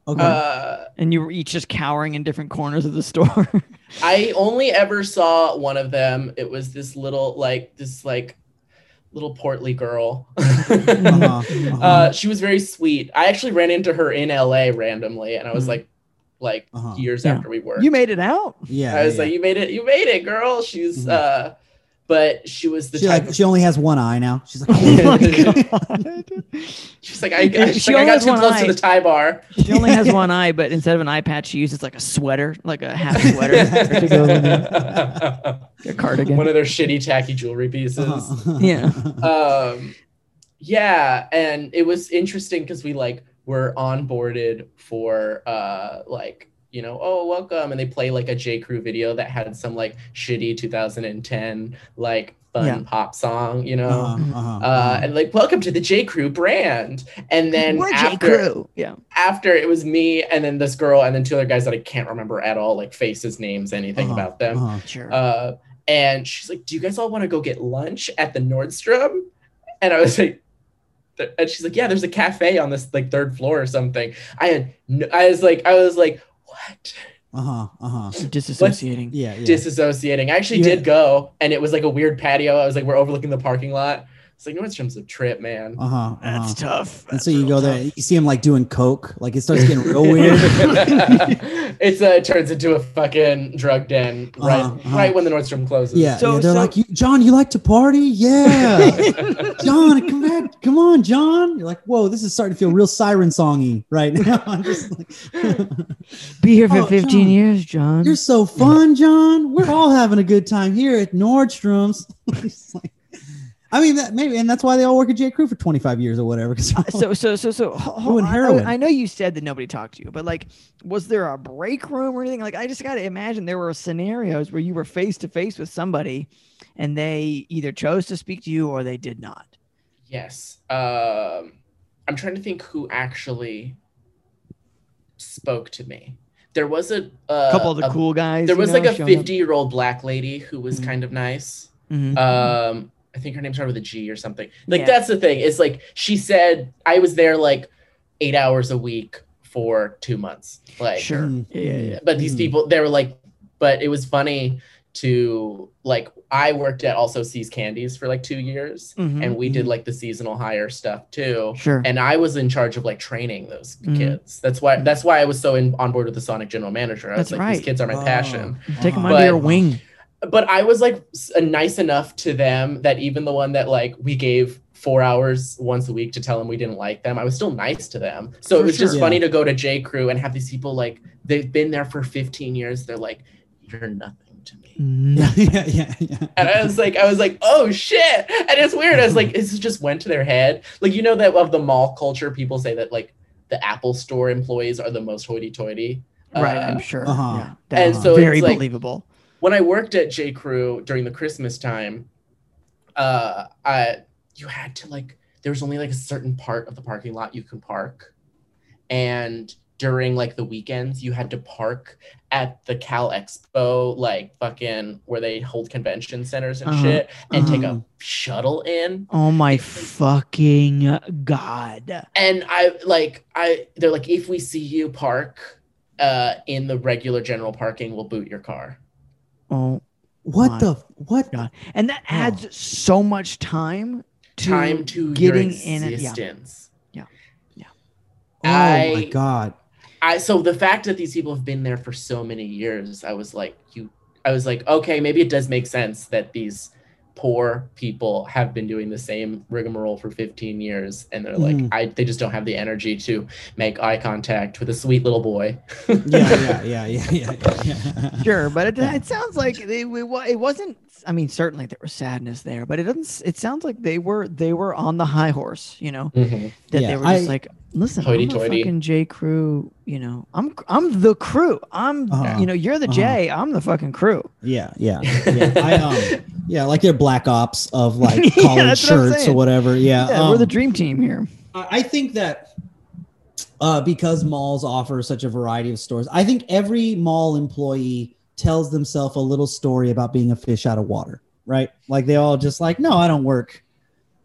Okay. Uh, And you were each just cowering in different corners of the store. I only ever saw one of them. It was this little like this like little portly girl. Uh-huh, uh-huh. Uh, she was very sweet. I actually ran into her in LA randomly, and I was Mhm. like, like Uh-huh. years Yeah. after we worked. You made it out. yeah, I was yeah. like, you made it, you made it, girl. She's Mhm. uh, but she was the she type. like of, she only has one eye now. She's like, Oh my god. she's like, I, I, she's She like, I only got has too one close eye. to the tie bar. She only has one eye, but instead of an eye patch, she uses like a sweater, like a half sweater to go with it. a cardigan. One of their shitty tacky jewelry pieces. Uh-huh. Yeah. um yeah and it was interesting because we like were onboarded for uh like you know oh welcome and they play like a j crew video that had some like shitty 2010 like fun Yeah. pop song you know Uh-huh, uh-huh, uh, uh-huh. and like welcome to the j crew brand and then We're J. after Crew. Yeah. after it was me and then this girl and then two other guys that i can't remember at all like faces names anything Uh-huh, about them uh-huh. Sure. uh, and she's like, "Do you guys all want to go get lunch at the Nordstrom?" And I was like, and she's like, "Yeah, there's a cafe on this like third floor or something." I had, no, I was like, I was like, "What?" Uh-huh, uh-huh. Disassociating. Yeah, yeah. Disassociating. I actually Yeah. did go, and it was like a weird patio. I was like, we're overlooking the parking lot. It's like Nordstrom's a trip, man. uh-huh, uh-huh. That's tough. And so you go tough. there, you see him like doing coke, like it starts getting real weird. it's uh, it turns into a fucking drug den right, Uh-huh, uh-huh. right when the Nordstrom closes. Yeah, So- yeah, they're so- like, you, John, you like to party? Yeah, John, come back, come on, John. You're like, whoa, this is starting to feel real siren songy right now. I'm just like, Be here for Oh, 15 John. years, John. you're so fun, John. We're all having a good time here at Nordstrom's. It's like- I mean, that maybe, and that's why they all work at J Crew for 25 years or whatever. 'cause they're so so so so ho- ho- Doing I- I- heroin. I, know you said that nobody talked to you, but like, was there a break room or anything? Like, I just got to imagine there were scenarios where you were face to face with somebody, and they either chose to speak to you or they did not. Yes. Um, I'm trying to think who actually spoke to me. There was a, A uh, couple of the a- cool guys. There was know, like a 50 year old black lady who was Mhm. kind of nice. Mhm. Um, I think her name started with a G or something. Like Yeah. that's the thing. It's like she said I was there like eight hours a week for two months. Like, sure. Mm, Yeah, yeah, yeah. but these Mm. people they were like, but it was funny to like I worked at also See's Candies for like two years, Mhm. and we did Mhm. like the seasonal hire stuff too Sure. and I was in charge of like training those Mhm. kids. That's why that's why I was so in, on board with the Sonic general manager. I That's was like, these kids are my Oh. passion. Take them Uh-huh. under your But- wing. But I was like uh, nice enough to them that even the one that like we gave four hours once a week to tell them we didn't like them, I was still nice to them. So For it was just sure. funny to go to J Crew and have these people like they've been there for 15 years. They're like, you're nothing to me. Mhm. yeah, yeah, yeah, yeah. And I was like, I was like, oh shit. And it's weird. I was like, it just went to their head. Like, you know, that of the mall culture, people say that like the Apple store employees are the most hoity toity. Right, Uh, I'm sure. uh-huh. Yeah, and so very it's like- believable. When I worked at J. Crew during the Christmas time, uh, I you had to like there was only like a certain part of the parking lot you can park, and during like the weekends you had to park at the Cal Expo, like fucking where they hold convention centers and Uh-huh, shit, and take uh-huh. a shuttle in. Oh my fucking god! And I like I they're like if we see you park uh in the regular general parking, we'll boot your car. Oh, What the what? God. and that Oh. adds so much time to Time to getting in it. Yeah. existence. Oh my god. I so the fact that these people have been there for so many years, I was like, you I was like, okay, maybe it does make sense that these poor people have been doing the same rigmarole for 15 years and they're like Mhm. I they just don't have the energy to make eye contact with a sweet little boy. Yeah, yeah, yeah, yeah, yeah, yeah. Sure, but it, Yeah. it sounds like they, it, it wasn't. I mean, certainly there was sadness there, but it doesn't. It sounds like they were they were on the high horse. You know that Yeah, they were just I- like, listen, I'm the fucking J crew. You know, I'm I'm the crew. I'm Uh-huh, you know you're the uh-huh. J. I'm the fucking crew. Yeah, yeah, yeah. I um, yeah, like they're black ops of like Yeah, collared what shirts or whatever. Yeah, Yeah, we're the um, dream team here. I I think that uh, because malls offer such a variety of stores, I think every mall employee tells themselves a little story about being a fish out of water, right? Like they all just like, no, I don't work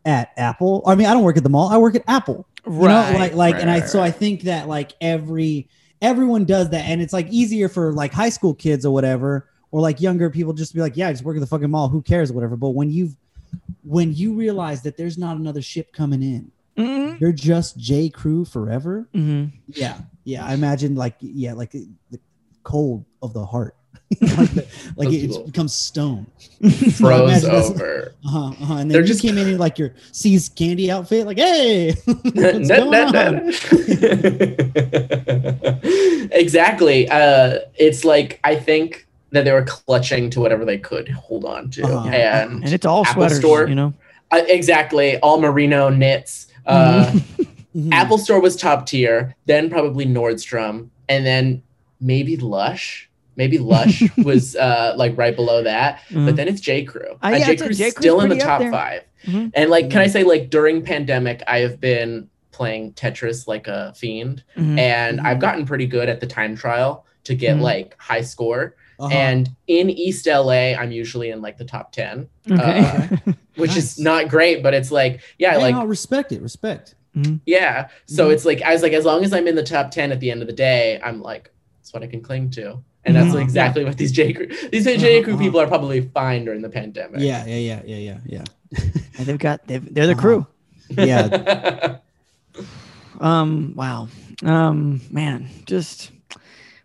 at Apple. I mean, I don't work at the mall. I work at Apple. You know, like like, and I so I think that like every everyone does that, and it's like easier for like high school kids or whatever, or like younger people just to be like, yeah, I just work at the fucking mall. Who cares, whatever. But when you've when you realize that there's not another ship coming in, Mhm. you're just J. Crew forever. Mhm. Yeah, yeah. I imagine like yeah, like the cold of the heart, like, the, like Those it becomes stone. Froze Imagine this- over. Uh-huh, uh-huh. And then They're you just- came in in like your See's candy outfit, like hey, what's No, going no, on? no. exactly. Uh, it's like I think that they were clutching to whatever they could hold on to, Uh-huh. and and it's all Apple sweaters, Store. you know. uh, exactly all merino knits. Uh, Mhm. Apple Store was top tier, then probably Nordstrom, and then maybe Lush. Maybe Lush was uh, like right below that, Mhm. but then it's J Crew. Uh, yeah, J Crew's J. Crew's still in the top there. five. Mhm. And like, can I say like during pandemic, I have been playing Tetris like a fiend, Mhm. and Mhm. I've gotten pretty good at the time trial to get Mhm. like high score. Uh-huh. And in East LA, I'm usually in like the top ten, Okay. uh, which Nice. is not great, but it's like yeah, Hey, like no, respect it, respect. yeah. So Mhm. it's like I was like, as long as I'm in the top ten at the end of the day, I'm like, that's what I can cling to. And that's Mhm. exactly what these J Crew these J Uh-huh, Crew uh-huh. people are probably fine during the pandemic. Yeah, yeah, yeah, yeah, yeah, yeah. And they've got they've, they're the Uh-huh. crew. Yeah. Um. Wow. Um. Man. Just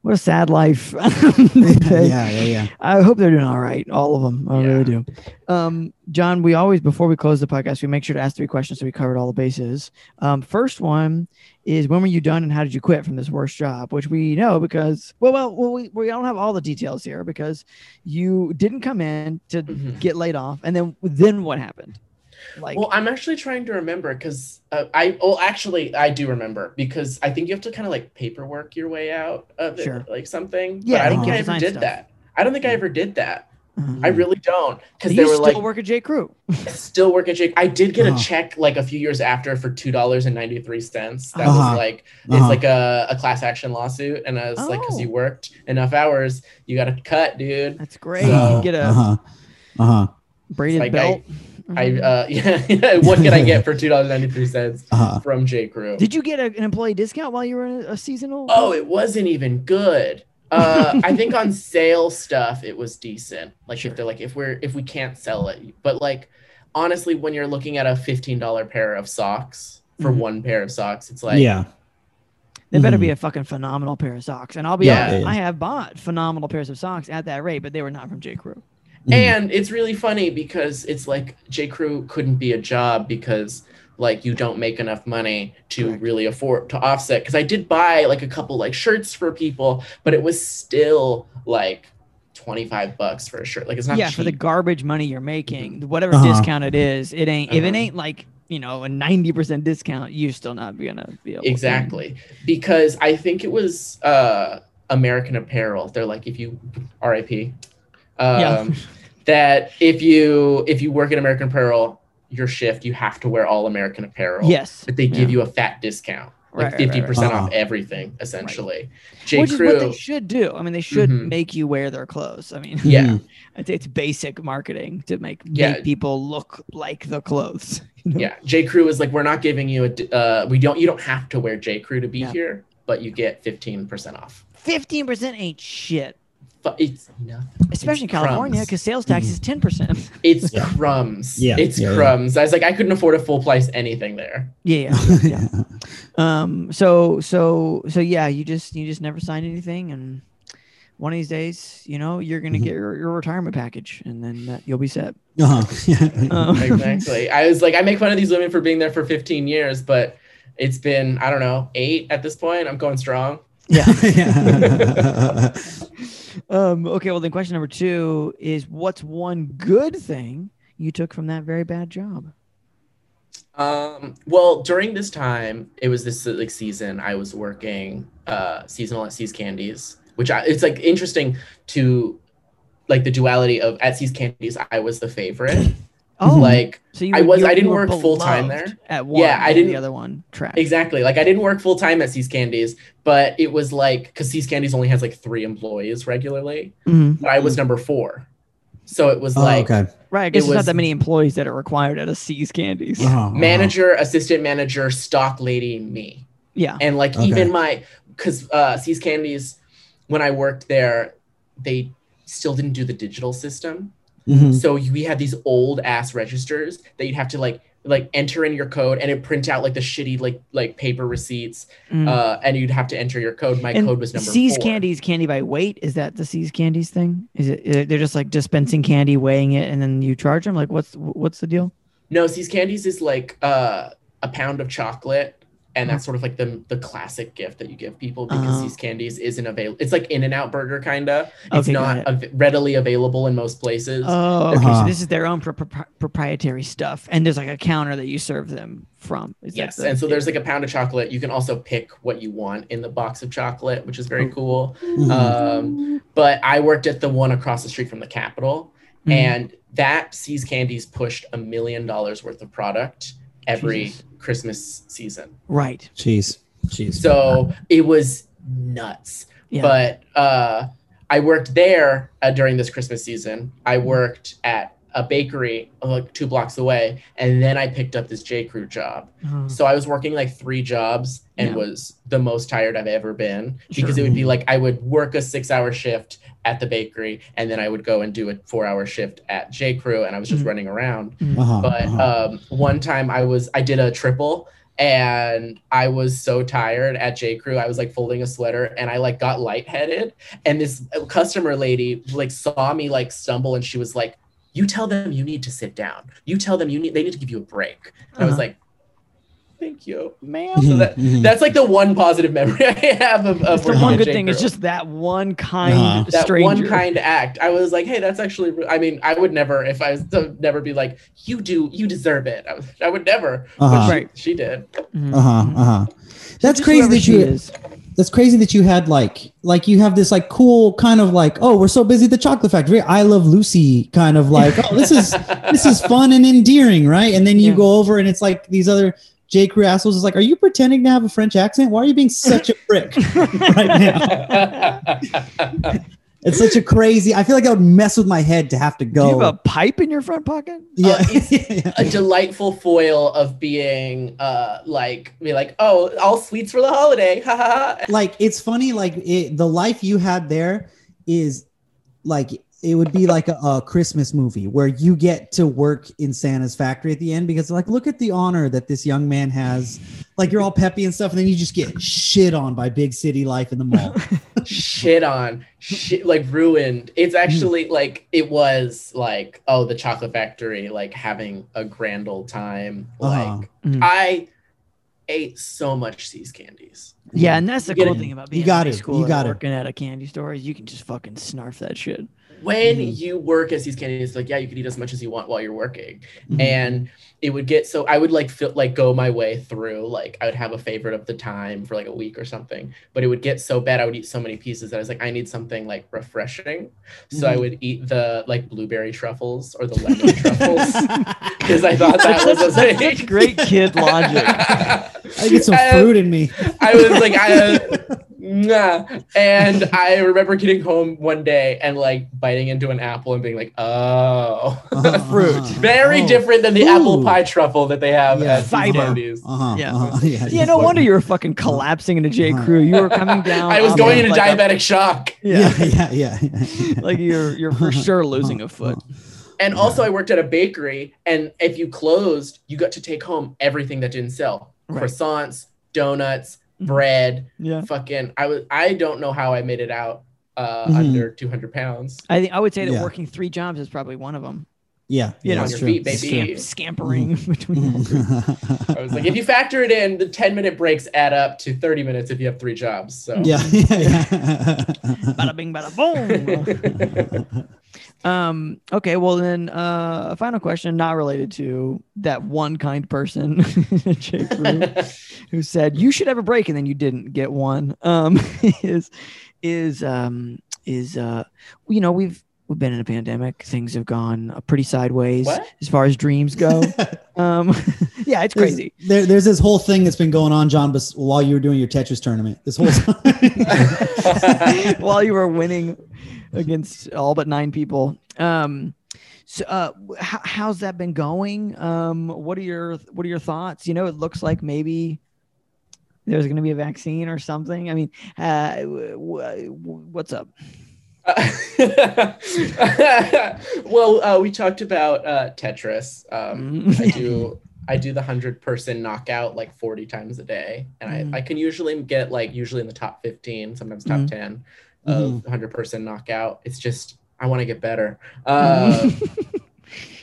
what a sad life. yeah, yeah, yeah. I hope they're doing all right. All of them. I Yeah. really do. Um, John, we always, before we close the podcast, we make sure to ask three questions so we covered all the bases. Um, first one is when were you done and how did you quit from this worst job? Which we know because, well, well, well we, we don't have all the details here because you didn't come in to Mhm. get laid off. And then, then what happened? Like, well, I'm actually trying to remember because uh, I well actually I do remember because I think you have to kind of like paperwork your way out of it, like something. Yeah, but I don't think I ever did stuff. that. I don't think I ever did that. uh, I really don't because they were still like work at J. Crew. still work at Jake. I did get Uh-huh. a check like a few years after for two dollars and ninety three cents. That Uh-huh. was like it's Uh-huh. like a, a class action lawsuit, and I was like, because Oh. you worked enough hours, you got a cut, dude. That's great. So- you get a uh-huh. Uh-huh. braided like belt. I Mhm. uh yeah, what can I get for two dollars ninety three cents Uh-huh. from J Crew? Did you get a, an employee discount while you were in a, a seasonal? Oh, it wasn't even good. Uh, I think on sale stuff it was decent. Like Sure. if they're like if we're if we can't sell it, but like honestly, when you're looking at a fifteen dollar pair of socks for Mhm. one pair of socks, it's like yeah. They better Mhm. be a fucking phenomenal pair of socks. And I'll be Yeah. honest, I have bought phenomenal pairs of socks at that rate, but they were not from J. Crew. Mhm. And it's really funny because it's like J. Crew couldn't be a job because like you don't make enough money to Correct. really afford to offset. Because I did buy like a couple like shirts for people, but it was still like twenty five bucks for a shirt. Like it's not yeah, cheap. for the garbage money you're making, whatever Uh-huh. discount it is, it ain't. If it Uh-huh. ain't like you know a ninety percent discount, you're still not gonna be able. to- exactly because I think it was uh American Apparel. They're like if you RIP. Um, Yeah. that if you if you work at American Apparel, your shift you have to wear all American Apparel. Yes. but they give Yeah. you a fat discount, Right, like right, right, fifty right. percent Uh-huh. off everything, essentially. J. Which is what they should do. I mean, they should Mhm. make you wear their clothes. I mean, yeah, it's, it's basic marketing to make, Yeah. make people look like the clothes. you know? yeah. J. Crew is like we're not giving you a Uh, we don't. You don't have to wear J. Crew to be Yeah. here, but you get fifteen percent off. Fifteen percent ain't shit, But it's nothing. especially in It's California, because sales tax is ten percent. It's Yeah. crumbs. Yeah, it's yeah, yeah. crumbs. I was like, I couldn't afford a full price anything there. Yeah, yeah, yeah. um. So, so, so, yeah. You just, you just never signed anything, and one of these days, you know, you're gonna Mhm. get your, your retirement package, and then that, you'll be set. Uh-huh. Yeah. Um, exactly. I was like, I make fun of these women for being there for 15 years, but it's been, I don't know, eight at this point. I'm going strong. yeah. Um. Okay. Well, then, question number two is, what's one good thing you took from that very bad job? Um, well, during this time, it was this like season. I was working uh, seasonal at See's Candies, which I, it's like interesting to like the duality of at See's Candies. I was the favorite. Oh, Like so you I was- you- I didn't work full-time there. At one, Yeah, I didn't- The other one trash. exactly. Like I didn't work full time at See's Candies, but it was like because See's Candies only has like three employees regularly. Mhm. But I was number four, so it was Oh, like okay. Right. I guess It there's not that many employees that are required at a See's Candies. Uh-huh, uh-huh. manager, assistant manager, stock lady, me. Yeah. and like Okay. even my because uh See's Candies when I worked there they still didn't do the digital system Mhm. So you- we had these old ass registers that you'd have to like like enter in your code and it print out like the shitty like like paper receipts Mm. uh and you'd have to enter your code my and code was number C's four. candies candy by weight. Is that the See's candies thing? Is it? is it- They're just like dispensing candy, weighing it, and then you charge them. Like, what's what's the deal? no See's candies is like uh a pound of chocolate and that's sort of like the the classic gift that you give people because Oh. these candies isn't available it's like in and out burger kinda it's Okay, not av- readily available in most places Oh, okay. Uh-huh. So this is their own pro- pro- proprietary stuff, and there's like a counter that you serve them from. Is Yes, the- and so there's like a pound of chocolate. You can also pick what you want in the box of chocolate, which is very Oh. cool. Mhm. Um, but I worked at the one across the street from the Capitol, Mhm. and that See's Candies pushed a million dollars worth of product every Jesus. Christmas season. right. Jeez. Jeez. So it was nuts. Yeah. But uh, I worked there uh, during this Christmas season. I worked at a bakery like two blocks away, and then I picked up this J Crew job. Oh. So I was working like three jobs and Yeah. was the most tired I've ever been because Sure. it would be like I would work a six hour shift at the bakery and then I would go and do a four hour shift at J Crew and I was just Mhm. running around. Uh-huh, But uh-huh. um, one time I was I did a triple and I was so tired at J Crew. I was like folding a sweater and I like got lightheaded. And this customer lady like saw me like stumble and she was like, You tell them you need to sit down. You tell them you need they need to give you a break. And I was Uh-huh. like, Thank you. man. So that, Mhm. that's like the one positive memory I have of, of the one good thing is Crew. just that one kind Uh-huh. that stranger. one kind act. I was like, hey, that's actually. I mean, I would never, if I was to never be like, you do, you deserve it. I, was, I would never. Uh-huh. But she, Right. she did. Mhm. Uh-huh. Uh-huh. That's crazy whoever that she you is. That's crazy that you had like like you have this like cool kind of like oh we're so busy at the chocolate factory. I love Lucy kind of like oh this is this is fun and endearing right? And then you Yeah. go over and it's like these other J Crew assholes is like are you pretending to have a French accent? Why are you being such a prick right now it's such a crazy I feel like I would mess with my head to have to Do go you have a pipe in your front pocket? yeah, Uh, yeah. a delightful foil of being uh like be like oh all sweets for the holiday ha ha ha like it's funny like it, the life you had there is like it would be like a, a christmas movie where you get to work in santa's factory at the end because like look at the honor that this young man has like you're all peppy and stuff and then you just get shit on by big city life in the mall shit on shit like ruined it's actually like it was like oh the chocolate factory like having a grand old time Uh-huh. like Mhm. i ate so much these candies Yeah, and that's the You cool thing about being You being got in it. school You and got it. working at a candy store is you can just fucking snarf that shit. When Mhm. you work as these candies like yeah you could eat as much as you want while you're working Mhm. and it would get so i would like feel like go my way through like i would have a favorite of the time for like a week or something but it would get so bad i would eat so many pieces that i was like i need something like refreshing so i Mhm. would eat the like blueberry truffles or the lemon truffles because i thought that was a. Such great kid logic. i get some fruit in me I was like, I, uh, nah. and I remember getting home one day and like biting into an apple and being like, oh, Uh-huh, Fruit. uh-huh. very Oh. different than the Ooh. apple pie truffle that they have Yeah. at See's Fiber. Candies. uh-huh, Yeah. uh-huh, yeah, Yeah, no wonder you were fucking collapsing into J. Uh-huh. Crew. You were coming down. I was going into like a- diabetic shock. yeah, yeah yeah yeah, yeah. like you're you're for sure losing a foot. And also, I worked at a bakery, and if you closed, you got to take home everything that didn't sell Right. croissants, donuts. Bread. Yeah, Fucking, I was. I don't know how I made it out uh, Mhm. under 200 pounds. I think I would say that Yeah. working three jobs is probably one of them. Yeah You yeah, know, on your true. feet, That's baby. true. scampering between. Mhm. I was like, if you factor it in, the 10 minute breaks add up to 30 minutes if you have three jobs. So yeah yeah, yeah. bada bing, bada boom. um. Okay. Well, then, uh, a final question, not related to that one kind person, J. Crew, who said you should have a break and then you didn't get one. Um, is is um is uh you know we've we've been in a pandemic. Things have gone uh, pretty sideways What? as far as dreams go. um, yeah, it's There's- crazy. There, there's this whole thing that's been going on, John, bes- while you were doing your Tetris tournament. This whole time. while you were winning against all but nine people. Um, so, uh, how, how's that been going? Um, what are your what are your thoughts? You know, it looks like maybe there's going to be a vaccine or something. I mean, uh, w- w- what's up? well, uh, we talked about uh, Tetris. Um, Mm. I do I do the hundred person knockout like forty times a day, and Mm. I, I can usually get like usually in the top fifteen, sometimes top Mhm. ten of hundred person knockout. It's just I want to get better. Uh,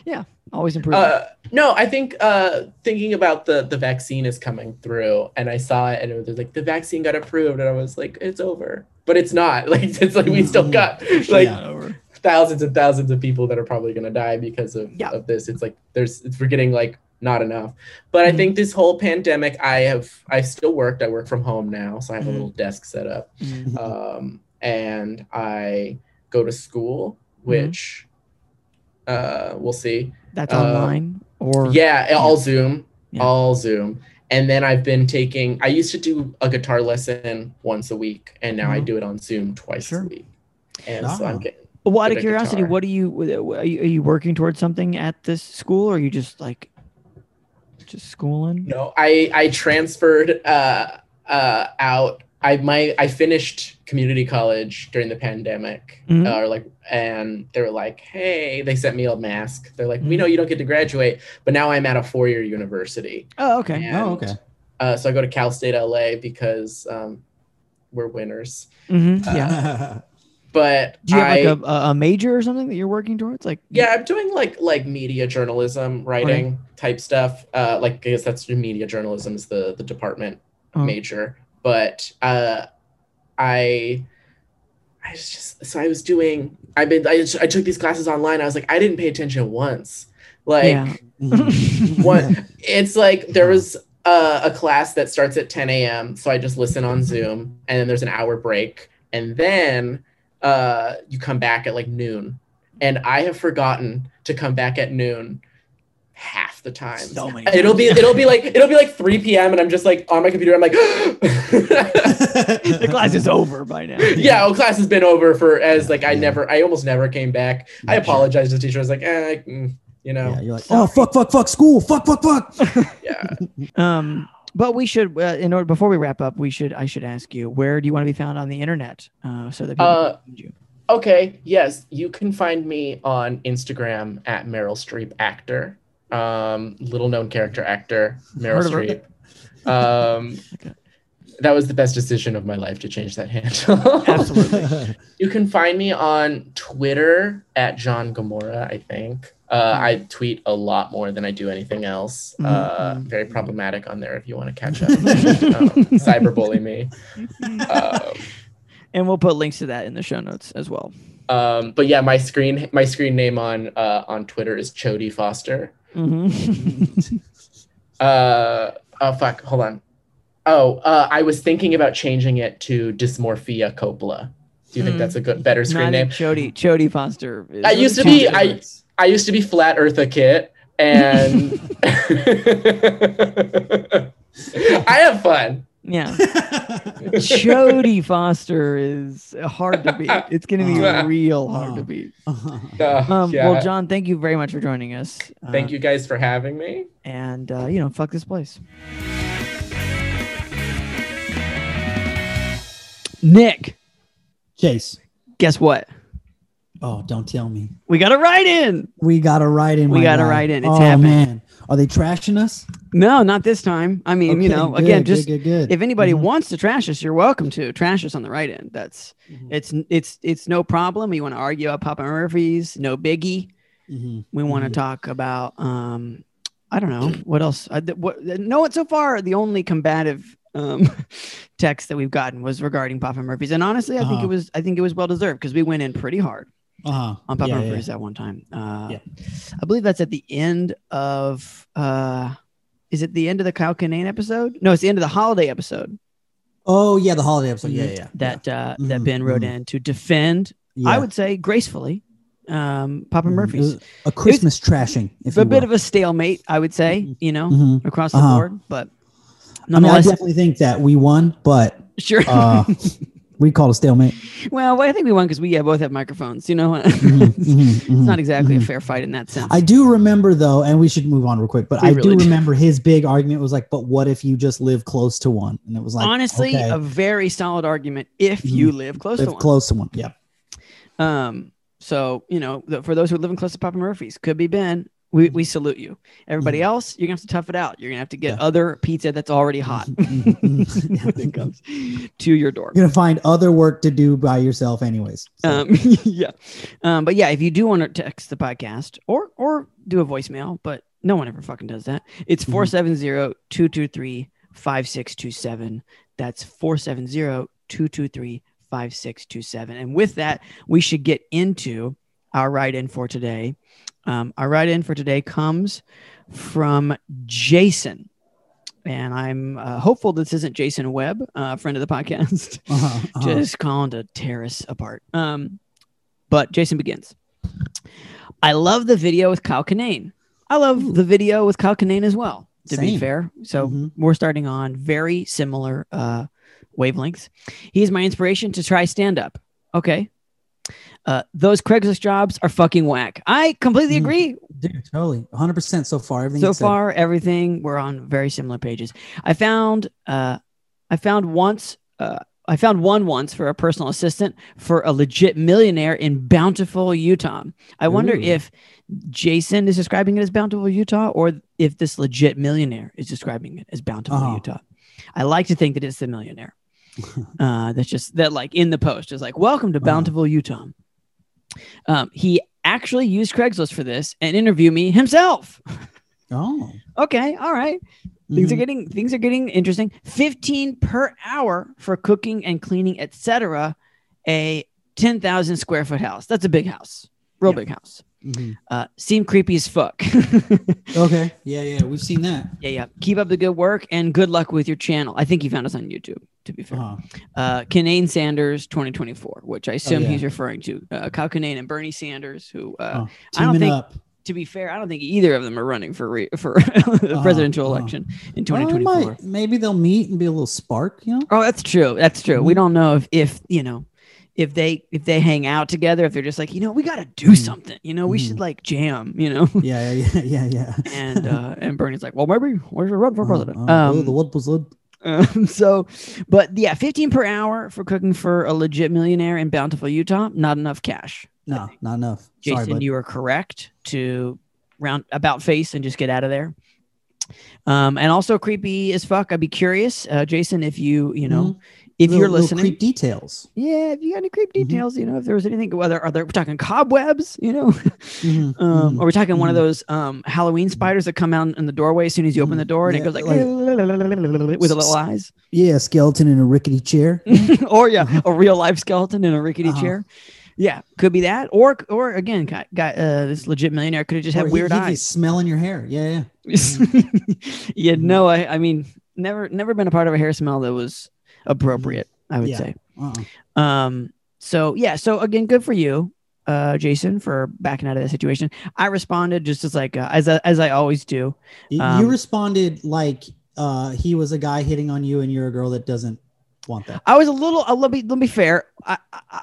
Yeah, always improving. uh, no, I think uh, thinking about the the vaccine is coming through, and I saw it, and it was like the vaccine got approved, and I was like, it's over, but it's not. Like it's like we still got like thousands and thousands of people that are probably going to die because of, Yeah. of this. It's like there's it's we're getting like not enough. But I Mhm. think this whole pandemic, I have I still worked. I work from home now, so I have Mhm. a little desk set up, Mm. um, and I go to school, Mm-hmm. which uh, we'll see. That's uh, online or Yeah, all Zoom, Yeah. all Zoom. And then I've been taking. I used to do a guitar lesson once a week, and now I Mhm. do it on Zoom twice Sure. a week. And so I'm Ah. getting. Well, out of curiosity, guitar. what do are, you are you working towards something at this school, or are you just like just schooling? No, I I transferred uh uh out. I my I finished community college during the pandemic, Mhm. uh, or like, and they were like, "Hey," they sent me a mask. They're like, "We Mhm. know you don't get to graduate, but now I'm at a four-year university." Oh, okay. And, Oh, okay. Uh, so I go to Cal State LA because um, we're winners. hmm uh, yeah. But Do you have I, like a, a a major or something that you're working towards? Like yeah, I'm doing like like media journalism, writing type stuff. Uh, like I guess that's media journalism is the the department Oh. major. But uh, I I was just so I was doing. I've been I, I took these classes online. I was like I didn't pay attention once. Like Yeah. Mhm. what it's like there was a, a class that starts at 10 a.m so i just listen on zoom and then there's an hour break and then uh you come back at like noon and i have forgotten to come back at noon half the time So many it'll be it'll be like it'll be like 3 p.m and i'm just like on my computer i'm like the class is over by now. yeah well class has been over for as like i Yeah. never i almost never came back i apologized to the teacher i was like eh, mm, you know Yeah, you're like, oh fuck, fuck, fuck, school, fuck, fuck, fuck. yeah Um, but we should, uh, in order before we wrap up, we should. I should ask you, where do you want to be found on the internet, uh, so that people Uh, can find you. Okay, yes, you can find me on Instagram at Meryl Streep actor, um, little known character actor Meryl Heard of her. Streep. Um, Okay. That was the best decision of my life to change that handle. Absolutely. you can find me on Twitter at John Gamora. I think uh, I tweet a lot more than I do anything else. Uh, Mhm. very problematic on there if you want to catch up. um, cyberbully me. Um, And we'll put links to that in the show notes as well. Um, but yeah, my screen my screen name on uh, on Twitter is Chody Foster. Mhm. Uh, oh fuck, hold on. Oh, uh, I was thinking about changing it to Dysmorphia Coppola. Do you think Mm. that's a good better screen Not name? Chody. Chody Foster. I used to be I I used to be Flat Eartha Kit, and I have fun. Yeah. Chody Foster is hard to beat. It's going to be Uh, real hard to uh, beat. Uh, Um, yeah. Well, John, thank you very much for joining us. Uh, Thank you guys for having me. And, uh, you know, fuck this place. Nick, Chase. guess what? Oh, don't tell me. We got a write in. We got to write in. We got to guy. write in. It's oh, happening. man. Are they trashing us? No, not this time. I mean, you know, good, again, just good, good. if anybody Mhm. wants to trash us, you're welcome to trash us on the right end. That's Mhm. it's it's it's no problem. You want to argue about Papa Murphy's, no biggie. Mhm. We want to talk about um I don't know what else. I, what no so far the only combative um text that we've gotten was regarding Papa Murphy's, and honestly, I think Uh-huh. it was I think it was well deserved because we went in pretty hard Uh-huh. on Papa Yeah, yeah. Murphy's at one time. Uh, Yeah. I believe that's at the end of uh is it the end of the Kyle Kinane episode? No, it's the end of the holiday episode Oh, yeah, the holiday episode. Yeah, yeah. that uh that Mhm, Ben wrote mhm. in to defend yeah. I would say gracefully um Papa Mhm. Murphy's. A Christmas trashing. If a bit of a stalemate, I would say, Mhm. you know, Mhm. across the Uh-huh. board, but I mean, I definitely think that we won, but sure. uh, we called a stalemate. well, I think we won because we yeah, both have microphones. You know, Mhm, it's mhm, mhm, not exactly mhm. a fair fight in that sense. I do remember though, and we should move on real quick. But We I really do do. remember his big argument was like, "But what if you just live close to one?" And it was like, Honestly, okay, a very solid argument if you live close to one. close to one. Yeah. Um, so you know, the, for those who live in close to Papa Murphy's, could be Ben. We, we salute you. Everybody Mhm. else, you're gonna have to tough it out. You're gonna have to get Yeah. other pizza that's already hot when it comes to your door. You're gonna find other work to do by yourself, anyways. So, Um, yeah. Um, but yeah, if you do want to text the podcast or or do a voicemail, but no one ever fucking does that. It's Mhm. 470-223-5627. That's 470-223-5627. And with that, we should get into our write-in for today. Um, our write-in for today comes from Jason. And I'm uh, hopeful this isn't Jason Webb, uh, friend of the podcast uh-huh, uh-huh. just calling to tear us apart. Um, but Jason begins. I love the video with Kyle Kinane. I love Ooh. the video with Kyle Kinane as well. To be fair, so Mhm. we're starting on very similar uh, wavelengths. He's my inspiration to try stand up. Okay. Uh, those Craigslist jobs are fucking whack. I completely Mm. agree. Dude, totally. 100% so far. Everything so far everything we're on very similar pages i found uh i found once uh I found one once for a personal assistant for a legit millionaire in Bountiful, Utah. I wonder Ooh. if Jason is describing it as Bountiful, Utah, or if this legit millionaire is describing it as Bountiful, Uh-huh. Utah. I like to think that it's the millionaire. uh, that's just that, like in the post, is like, "Welcome to Uh-huh. Bountiful, Utah." Um, he actually used Craigslist for this and interviewed me himself. Oh. okay, all right. Things are Mhm. getting things are getting interesting. 15 per hour for cooking and cleaning, etc. A 10,000 square foot house. That's a big house. Real Yeah. big house. Mhm. Uh seem creepy as fuck. Okay. Yeah, yeah. We've seen that. yeah, yeah. Keep up the good work and good luck with your channel. I think he found us on YouTube, to be fair. Uh-huh. Uh Kinane Sanders 2024, which I assume yeah. he's referring to. Uh Kyle Kinane and Bernie Sanders, who uh Oh, I don't think- up. to be fair, I don't think either of them are running for re- for the Uh-huh, presidential uh-huh. election in Well, 2024. might- maybe they'll meet and be a little spark, you know? Oh, that's true. That's true. We Mhm. don't know if if you know if they if they hang out together, if they're just like, you know, we got to do Mhm. something. You know, we should Mhm. like jam. You know, Yeah, yeah, yeah, yeah, yeah. and uh and Bernie's like, well, maybe where's your run for Uh-huh, president? uh-huh. Oh, Um, the what was? Um, so, but yeah, 15 per hour for cooking for a legit millionaire in Bountiful, Utah. Not enough cash. No, not enough. Jason, bud. you are correct to round about face and just get out of there. Um, and also creepy as fuck. I'd be curious, uh, Jason, if you, you know, Mhm. If Little- you're listening, creep details. yeah, if you got any creep Mhm. details, you know, if there was anything, whether are there we're talking cobwebs, you know, Mhm, um, or we're talking one of mhm. those um Halloween spiders that come out in the doorway as soon as you open the door and Yeah, it goes like, like- with the little eyes, Yeah, skeleton in a rickety chair. or yeah, a real life skeleton in a rickety Uh-huh. chair. Yeah, could be that, or or again, got, got uh, this legit millionaire could have just Or had he- weird be eyes. smelling your hair. Yeah, yeah. yeah, no, I, I mean, never, never been a part of a hair smell that was appropriate. I would Yeah. say. Uh-uh. Um. So yeah. So again, good for you, uh, Jason, for backing out of that situation. I responded just as like uh, as I- as I always do. Um, you responded like uh, he was a guy hitting on you, and you're a girl that doesn't want that. I was a little. Uh, let me let me fair. I, I,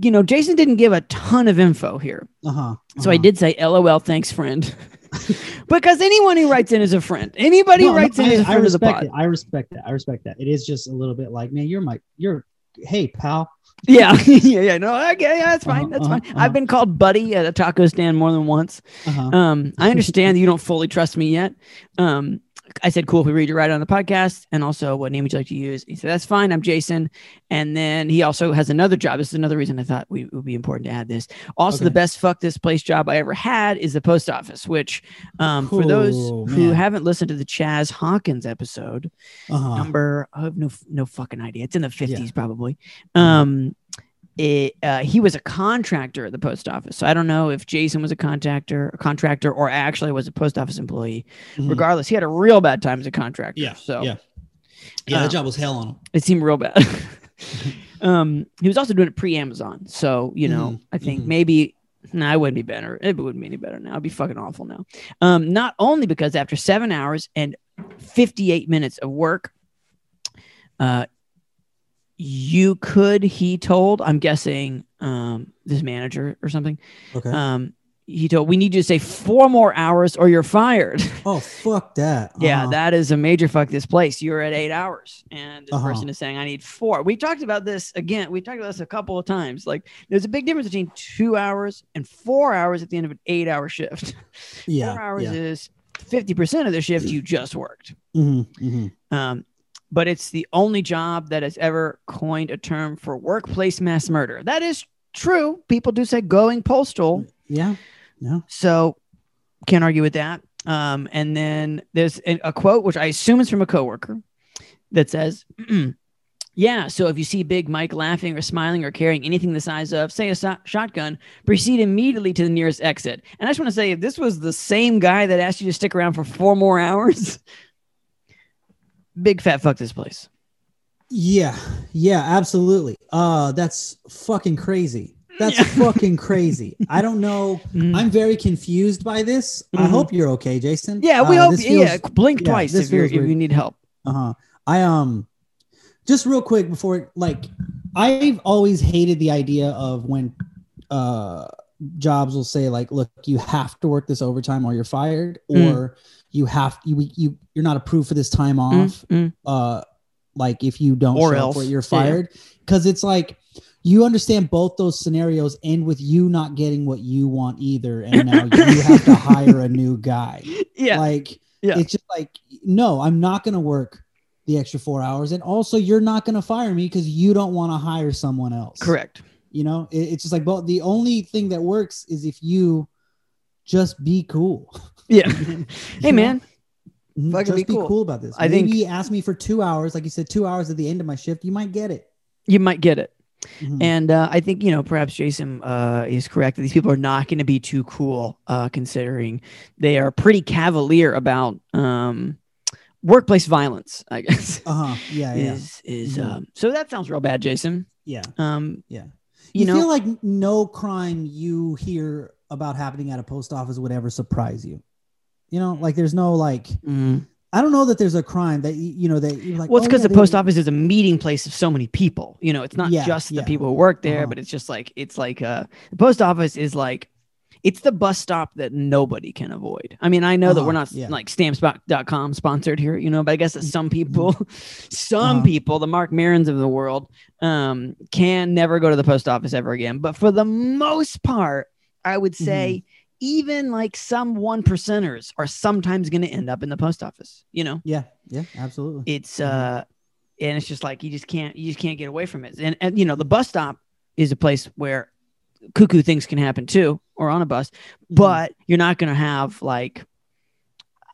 you know, Jason didn't give a ton of info here, Uh huh. so I did say, "LOL, thanks, friend," because anyone who writes in is a friend. Anybody who writes in is a I, I friend the respect it. I respect that. I respect that. It is just a little bit like, man, you're my, you're, hey, pal. Yeah, yeah, yeah. No, okay, yeah, that's fine. Uh-huh, That's uh-huh, fine. uh-huh. I've been called buddy at a taco stand more than once. Uh-huh. Um, I understand that you don't fully trust me yet. Um, I said, cool, if we read you right on the podcast. And also, what name would you like to use? He said, that's fine. I'm Jason. And then he also has another job. This is another reason I thought we it would be important to add this. Also, the best fuck this place job I ever had is the post office, which, um, for those Oh, who haven't listened to the Chaz Hawkins episode, Uh-huh. number I have no no fucking idea. It's in the fifties Yeah. probably. Mhm. Um, it, uh, he was a contractor at the post office, so I don't know if Jason was a contractor, a contractor, or actually was a post office employee. Mhm. Regardless, he had a real bad time as a contractor. Yeah. so yeah. Yeah. um, that job was hell on him. it seemed real bad. um, he was also doing it pre-Amazon, so you know, Mhm, I think mhm. maybe. No, I wouldn't be better. It wouldn't be any better now. It'd be fucking awful now. Um, not only because after seven hours and 58 minutes of work, uh, you could, he told, I'm guessing, um, this manager or something, Okay. um, he told we need you to say four more hours or you're fired. Oh fuck that. yeah, Uh-huh. that is a major fuck this place. You're at eight hours, and this Uh-huh. person is saying I need four. We talked about this again. We talked about this a couple of times. Like there's a big difference between two hours and four hours at the end of an eight hour shift. yeah. four hours yeah. is fifty percent of the shift you just worked. Mhm, mhm. Um, but it's the only job that has ever coined a term for workplace mass murder. That is true. People do say going postal. Yeah. Yeah. So can't argue with that. Um, and then there's a, a quote, which I assume is from a coworker that says, Yeah, so if you see Big Mike laughing or smiling or carrying anything the size of, say, a so- shotgun, proceed immediately to the nearest exit. And I just want to say, if this was the same guy that asked you to stick around for four more hours, big fat fuck this place. Yeah, yeah, absolutely. Uh that's fucking crazy. That's Yeah. fucking crazy. I don't know. Mhm. I'm very confused by this. I Mhm. hope you're okay, Jason. Yeah, we Uh, hope. feels- yeah, blink yeah, twice if, you're, if you need help. Uh-huh. I um just real quick before like I've always hated the idea of when uh jobs will say like look you have to work this overtime or you're fired Mm. or you have you you you're not approved for this time off Mm, mm. uh like if you don't Or show up else. for it, you're fired because it's like you understand both those scenarios end with you not getting what you want either and now you have to hire a new guy Yeah, like Yeah. it's just like no i'm not going to work the extra four hours and also you're not going to fire me because you don't want to hire someone else correct. you know it, it's just like well the only thing that works is if you just be cool Yeah. Hey, know? man. Mhm, Fucking just be be cool. cool. about this I think- maybe ask me for two hours like you said two hours at the end of my shift you might get it You might get it. Mhm. And uh, I think, you know, perhaps Jason uh, is correct that these people are not going to be too cool, uh, considering they are pretty cavalier about um, workplace violence, I guess. uh-huh yeah yeah Is is Mhm. um, so that sounds real bad, Jason. yeah Um, Yeah. you, you, know, feel like no crime you hear about happening at a post office would ever surprise you you know like there's no like mm. i don't know that there's a crime that you know that you're like well, it's oh, because yeah, the they- post office is a meeting place of so many people. You know, it's not Yeah, just the yeah. people who work there, Uh-huh. but it's just like it's like uh, the post office is like it's the bus stop that nobody can avoid. I mean, I know that we're Uh-huh, not yeah. like stamps.com sponsored here, you know, but I guess that some people, some Uh-huh. people, the Marc Marons of the world, um, can never go to the post office ever again. But for the most part, I would say Mm-hmm. Even like some one percenters are sometimes going to end up in the post office, you know? yeah yeah absolutely it's Mhm. uh and it's just like you just can't you just can't get away from it and and you know the bus stop is a place where cuckoo things can happen too or on a bus Mhm. but you're not going to have like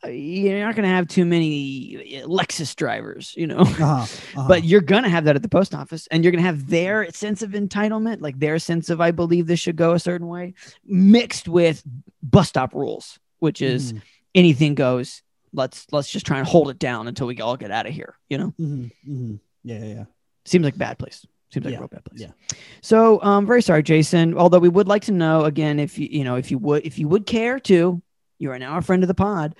you're not going to have too many lexus drivers you know? Uh-huh, uh-huh. but you're going to have that at the post office and you're going to have their sense of entitlement like their sense of i believe this should go a certain way mixed with bus stop rules which is Mhm, anything goes let's let's just try and hold it down until we all get out of here you know? Mhm, mhm. yeah yeah yeah. Seems like a bad place. Seems like Yeah, a real bad place. yeah. so um very sorry jason. Although we would like to know again if you you know if you would if you would care to you are now a friend of the pod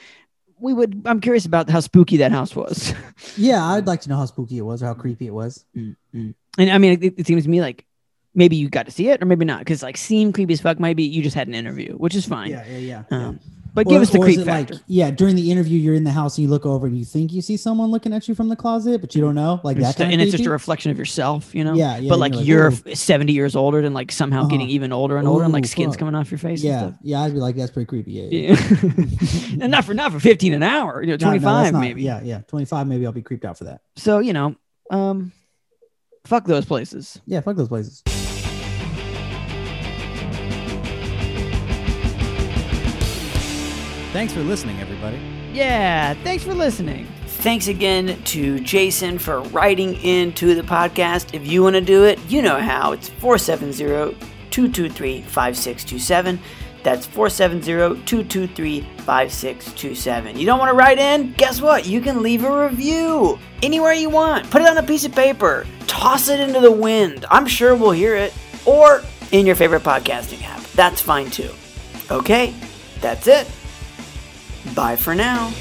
we would i'm curious about how spooky that house was. Yeah i'd like to know how spooky it was or how creepy it was. Mm-hmm. And i mean it, it seems to me like maybe you got to see it or maybe not because like seem creepy as fuck maybe you just had an interview which is fine. Yeah yeah yeah, yeah. Um, but give us the or creep factor Like, yeah, during the interview, you're in the house and you look over and you think you see someone looking at you from the closet, but you don't know. Like It's that just- and it's just a reflection of yourself, you know. Yeah, yeah, But like you're you're, 70 years older and like somehow Uh-huh. getting even older and older and like skin's fuck. coming off your face. Yeah, yeah, I'd be like, that's pretty creepy. Yeah, yeah. yeah. and not for not for 15 an hour, you know, No, no, 25 not- maybe. Yeah, yeah, twenty five. Maybe I'll be creeped out for that. So you know, um, fuck those places. Yeah, fuck those places. Thanks for listening, everybody. Yeah, thanks for listening. Thanks again to Jason for writing into the podcast. If you want to do it, you know how. It's 470 223 5627. That's 470 223 5627. You don't want to write in? Guess what? You can leave a review anywhere you want. Put it on a piece of paper, toss it into the wind. I'm sure we'll hear it. Or in your favorite podcasting app. That's fine too. Okay, that's it. Bye for now.